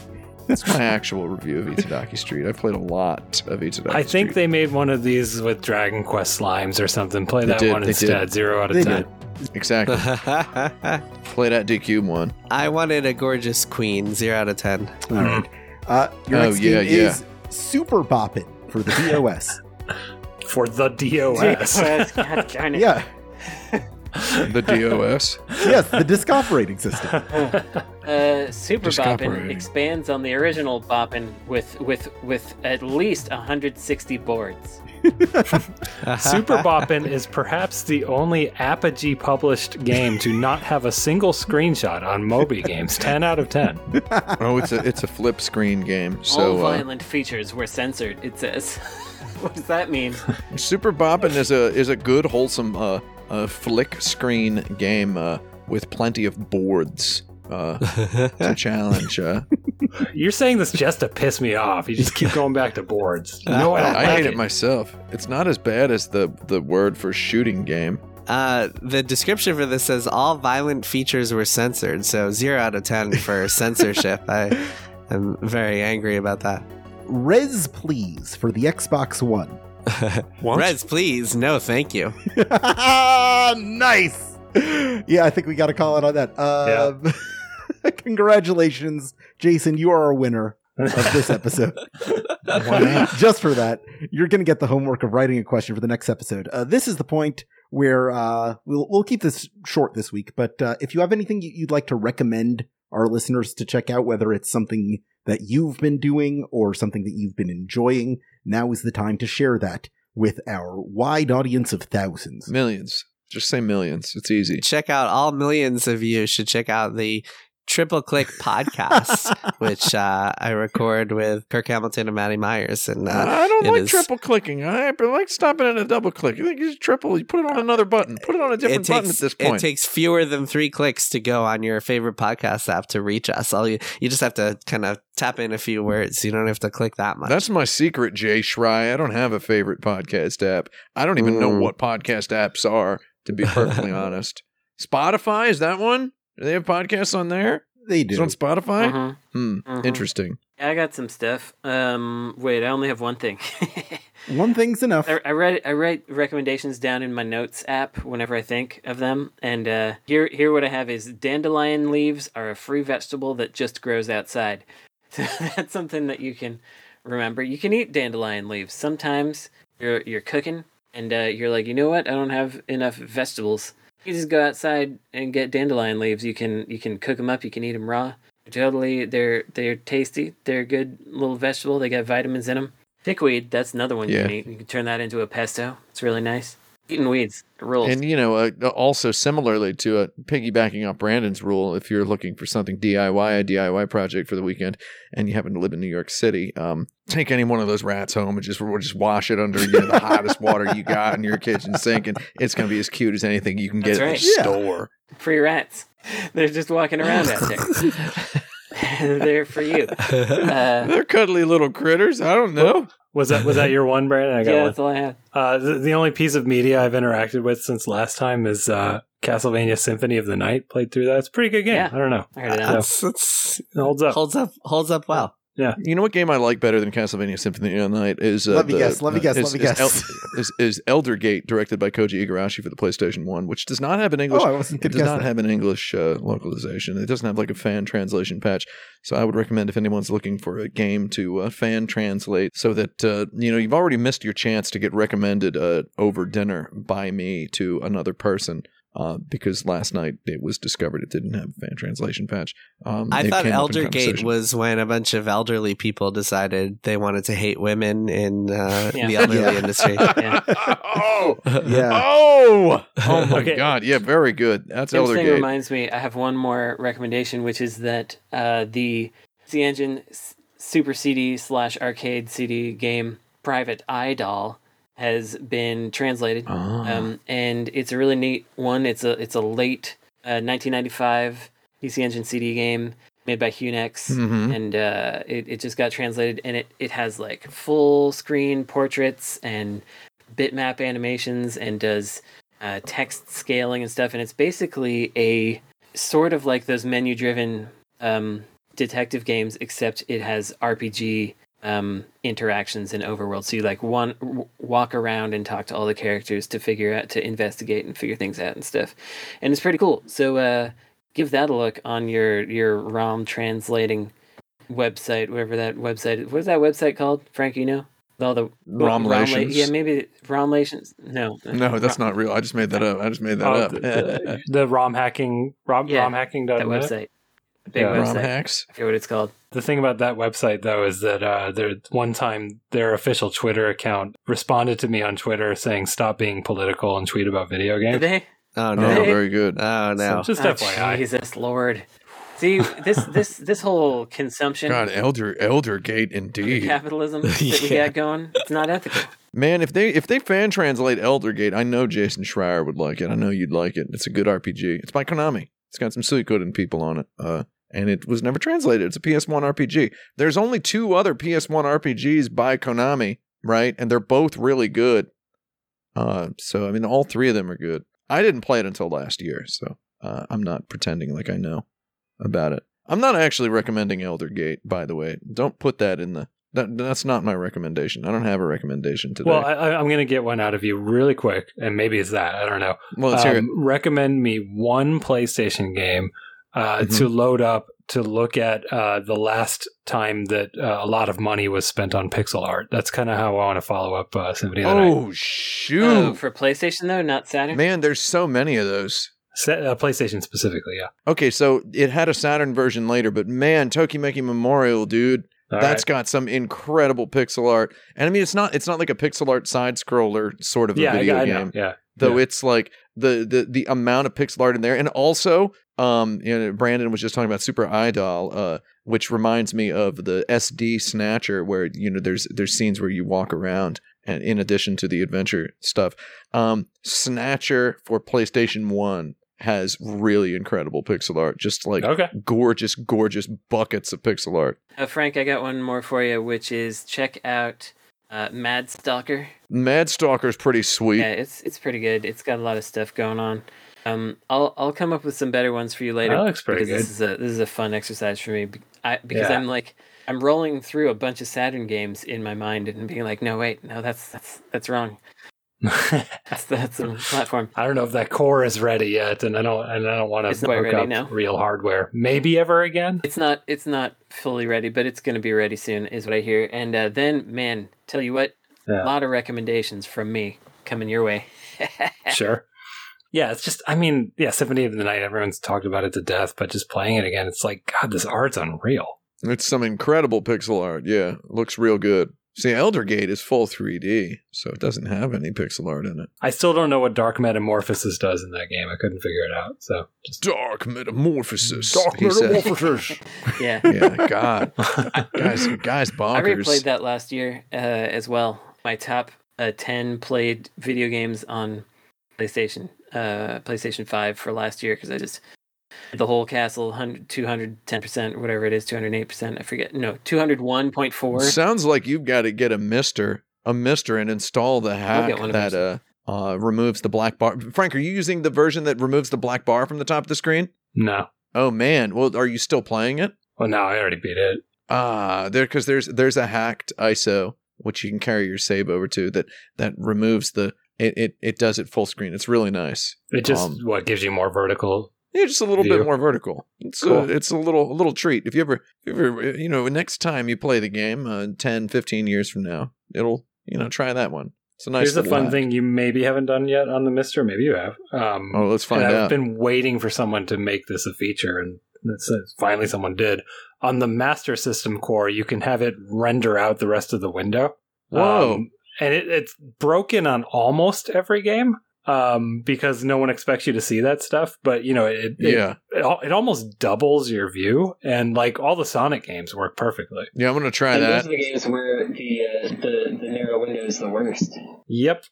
That's my actual review of Itadaki Street. I've played a lot of Itadaki Street. I think Street. they made one of these with Dragon Quest slimes or something. Play They that did, one they instead. did. Zero out of They ten. Exactly. Play that DQ one. I wanted a gorgeous queen. Zero out of ten. All right. Uh, your Oh, next yeah, game is Super Boppin' for the DOS. For the DOS. God darn it. yeah, The DOS. yes, the disc operating system. Uh, Super Just Boppin expands on the original Boppin with with with at least 160 boards. Super Boppin is perhaps the only Apogee published game to not have a single screenshot on Moby Games. 10 out of 10. Oh, it's a it's a flip screen game. All So uh, violent features were censored. It says. what does that mean? Super Boppin is a is a good wholesome uh, uh flick screen game uh, with plenty of boards. Uh, to challenge. Uh, You're saying this just to piss me off. You just keep going back to boards. You know what? I hate it myself. It's not as bad as the the word for shooting game. Uh, the description for this says all violent features were censored, so zero out of ten for censorship. I am very angry about that. Res Please for the Xbox One. Reds, please, no, thank you. nice. yeah, I think we got to call it on that. Um, congratulations, Jason. You are a winner of this episode. Just for that, you're going to get the homework of writing a question for the next episode. Uh, this is the point where uh, we'll we'll keep this short this week. But uh, if you have anything you'd like to recommend our listeners to check out, whether it's something that you've been doing or something that you've been enjoying, now is the time to share that with our wide audience of thousands. Millions. Just say millions. It's easy. check out all millions of you should check out the Triple Click podcast, which uh, I record with Kirk Hamilton and Maddie Myers, and uh, I don't like is- triple clicking. I like stopping at a double click. You think you just triple? You put it on another button. Put it on a different it button at this point. it takes fewer than three clicks to go on your favorite podcast app to reach us. All you you just have to kind of tap in a few words. You don't have to click that much. That's my secret, Jay Schry. I don't have a favorite podcast app. I don't even know Mm. what podcast apps are, to be perfectly honest. Spotify, is that one? Do they have podcasts on there? They Is it do. on Spotify? Mhm. Hmm. Mhm. Interesting. I got some stuff. Um, wait, I only have one thing. One thing's enough. I, I read I write recommendations down in my notes app whenever I think of them, and uh, here here what I have is dandelion leaves are a free vegetable that just grows outside. So that's something that you can remember. You can eat dandelion leaves. Sometimes you're you're cooking and uh, you're like, you know what? I don't have enough vegetables. You just go outside and get dandelion leaves. You can you can cook them up. You can eat them raw. Totally, they're they're tasty. They're a good little vegetable. They got vitamins in them. Pickweed, that's another one you Yeah. can eat. You can turn that into a pesto. It's really nice. Eating weeds rules. And you know, uh, also similarly to uh, piggybacking off Brandon's rule, if you're looking for something DIY, a DIY project for the weekend, and you happen to live in New York City, um, take any one of those rats home and just just wash it under you know, the hottest water you got in your kitchen sink, and it's gonna be as cute as anything you can get That's at right. the Yeah. store. Free rats. They're just walking around out there. They're for you. Uh, They're cuddly little critters. I don't know. Was that was that your one, Brandon? I got yeah, one. that's all I have. Uh, the, the only piece of media I've interacted with since last time is uh, Castlevania Symphony of the Night. Played through that. It's a pretty good game. Yeah. I don't know. I heard it out. That's, that's It holds up. holds up holds up well. You know what game I like better than Castlevania Symphony of the Night is uh, Let me the- guess, let me guess, is, let me is guess. is, is Elder Gate, directed by Koji Igarashi for the PlayStation One, which does not have an English Oh, I wasn't It does not that. have an English uh, localization. It doesn't have like a fan translation patch. So I would recommend if anyone's looking for a game to uh, fan translate, so that uh, you know you've already missed your chance to get recommended uh, over dinner by me to another person. Uh, because last night it was discovered it didn't have a fan translation patch. Um, I thought came up in Elder Gate was when a bunch of elderly people decided they wanted to hate women in uh, Yeah. the elderly Yeah. industry. Yeah. oh, Yeah. oh, oh my Okay. God! Yeah, very good. That's Same Elder thing Gate. reminds me. I have one more recommendation, which is that uh, the PC Engine Super CD slash arcade CD game Private Eye Dol has been translated, Ah. um, and it's a really neat one. It's a it's a late uh, 1995 PC Engine CD game made by Hunex, Mhm. and uh, it it just got translated, and it it has like full screen portraits and bitmap animations, and does uh, text scaling and stuff, and it's basically a sort of like those menu driven um, detective games, except it has RPG um, interactions in overworld. So you like one w- walk around and talk to all the characters to figure out to investigate and figure things out and stuff, and it's pretty cool. So uh, give that a look on your your ROM translating website, whatever that website is. What is that website called, Frank? You know. With All the Romlations? Romla- yeah, maybe Romlations. No, No, that's not real. I just made that up. I just made that Oh, up. the, the, the ROM hacking, ROM, Yeah, ROM hacking. that website. The big Yeah. ROM website. hacks. I forget what it's called. The thing about that website, though, is that uh, there one time their official Twitter account responded to me on Twitter saying, "Stop being political and tweet about video Did games." they? Oh Oh, no! Hey. very good. Oh no! So just Oh, FYI. Jesus Lord. See this this this whole consumption God, Elder Elder Gate indeed. capitalism that we got going, it's not ethical. Man, if they if they fan translate Elder Gate, I know Jason Schreier would like it. I know you'd like it. It's a good RPG. It's by Konami. It's got some Suikoden people on it. Uh, and it was never translated. It's a PS1 RPG. There's only two other PS1 RPGs by Konami, right? And they're both really good. Uh, so I mean, all three of them are good. I didn't play it until last year, so uh, I'm not pretending like I know about it. I'm not actually recommending Elder Gate, by the way. Don't put that in the That, that's not my recommendation. I don't have a recommendation today. Well, I, I'm going to get one out of you really quick, and maybe it's that. I don't know. well let's hear it. Um, Recommend me one PlayStation game uh, Mhm. to load up to look at uh, the last time that uh, a lot of money was spent on pixel art. That's kind of how I want to follow up uh, Symphony of the Night. Oh shoot, Oh, for PlayStation though, not Saturn. man! There's so many of those. Sa- uh, PlayStation specifically, yeah. Okay, so it had a Saturn version later, but man, Tokimeki Memorial, dude, All that's right. got some incredible pixel art. And I mean, it's not it's not like a pixel art side scroller sort of a yeah, I, video I game. know. Yeah, though Yeah. it's like the, the the amount of pixel art in there and also um you know brandon was just talking about super idol uh which reminds me of the sd snatcher where you know there's there's scenes where you walk around and in addition to the adventure stuff um snatcher for playstation 1 has really incredible pixel art just like okay. gorgeous gorgeous buckets of pixel art Uh, Frank, I got one more for you, which is check out uh, Mad Stalker. mad stalker's pretty sweet Yeah, it's it's pretty good. It's got a lot of stuff going on. Um, I'll I'll come up with some better ones for you later. That looks pretty because good. This is a this is a fun exercise for me. be- I, because Yeah. I'm like I'm rolling through a bunch of Saturn games in my mind and being like, no wait, no that's that's that's wrong. That's that's the platform. I don't know if that core is ready yet, and I don't and I don't want to not hook ready up now. real hardware. Maybe ever again. It's not it's not fully ready, but it's gonna be ready soon, is what I hear. And uh, then, man, tell you what, Yeah. a lot of recommendations from me coming your way. Sure. Yeah, it's just I mean, yeah, Symphony of the Night. Everyone's talked about it to death, but just playing it again, it's like God, this art's unreal. it's some incredible pixel art yeah looks real good see elder gate is full 3d so it doesn't have any pixel art in it I still don't know what Dark Metamorphosis does in that game. I couldn't figure it out. So just Dark metamorphosis. Dark Metamorphosis. yeah. yeah, God, guys, guys, bonkers. I replayed that last year uh, as well. My top uh, ten played video games on PlayStation, uh, PlayStation Five for last year because I just the whole castle 100, 210 percent, whatever it is, two hundred eight percent. I forget. No, two hundred one point four. Sounds like you've got to get a MiSTer, a MiSTer, and install the hack that uh, uh removes the black bar. Frank, are you using the version that removes the black bar from the top of the screen? no. Oh man, well, are you still playing it? Well, no, I already beat it. Ah, there because there's there's a hacked ISO which you can carry your save over to that that removes the it it, it does it full screen. It's really nice. It just Um, what gives you more vertical. Yeah, just a little View. bit more vertical. It's Cool. a, it's a little a little treat. If you ever if you ever you know next time you play the game, uh, 10, 15 years from now, it'll you know try that one. It's a nice. Here's a fun hack. thing you maybe haven't done yet on the MiSTer. Maybe you have. Um, Oh, let's find I've out. been waiting for someone to make this a feature, and it's finally someone did. On the Master System core, you can have it render out the rest of the window. Whoa. Um, and it, it's broken on almost every game um, because no one expects you to see that stuff. But you know, it, it, yeah, it, al- it almost doubles your view, and like all the Sonic games work perfectly. yeah. I'm gonna try And that. those are the games where the uh, the the narrow window is the worst. Yep.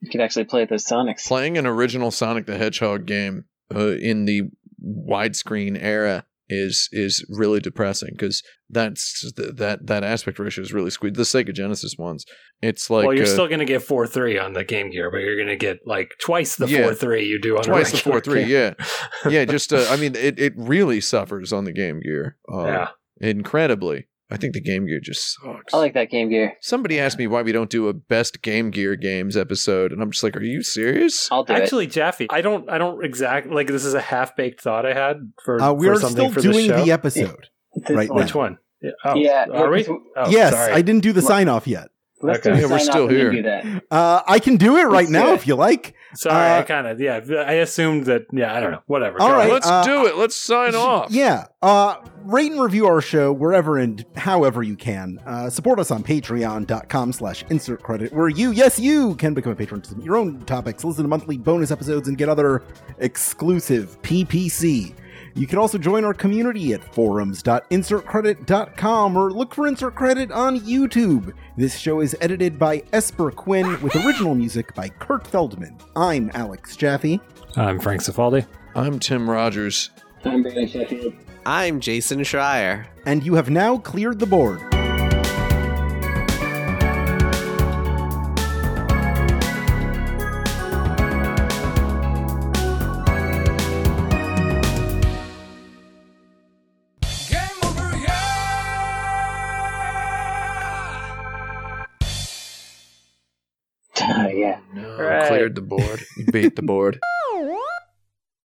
You could actually play those Sonics. Playing an original Sonic the Hedgehog game uh, in the widescreen era is is really depressing because that's th- that that aspect ratio is really squeezed. The Sega Genesis ones, it's like well, you're uh, still going to get four three on the Game Gear, but you're going to get like twice the Yeah. four three you do on twice a the four three. game. Yeah, yeah. Just uh, I mean, it it really suffers on the Game Gear. Uh, yeah. incredibly. I think the Game Gear just sucks. I like that Game Gear. Somebody asked me why we don't do a best Game Gear games episode, and I'm just like, are you serious? I'll do it. Actually, Jaffe, I don't, I don't exactly like. This is a half baked thought I had for. Uh, we for are something still for doing the, the episode. This right one. now. Which one? Yeah. Oh, Yeah, Are we? Oh, yes, sorry. I didn't do the sign off yet. Let's Okay. Yeah, we're still off and then here. do that. Uh, I can do it right Let's now it. if you like. Sorry, Uh, I kind of yeah. I assumed that. Yeah, I don't know. Whatever. All Go Let's uh, do it. Let's sign off. Yeah. Uh, rate and review our show wherever and however you can. Uh, support us on patreon.com slash insert credit, where you, yes, you can become a patron to submit your own topics, listen to monthly bonus episodes, and get other exclusive PPC. You can also join our community at forums.insertcredit.com or look for Insert Credit on YouTube. This show is edited by Esper Quinn with original music by Kurt Feldman. I'm Alex Jaffe. I'm Frank Cifaldi. I'm Tim Rogers. I'm Brandon Sheffield. I'm Jason Schreier. and you have now cleared the board. cleared the board. You beat the board.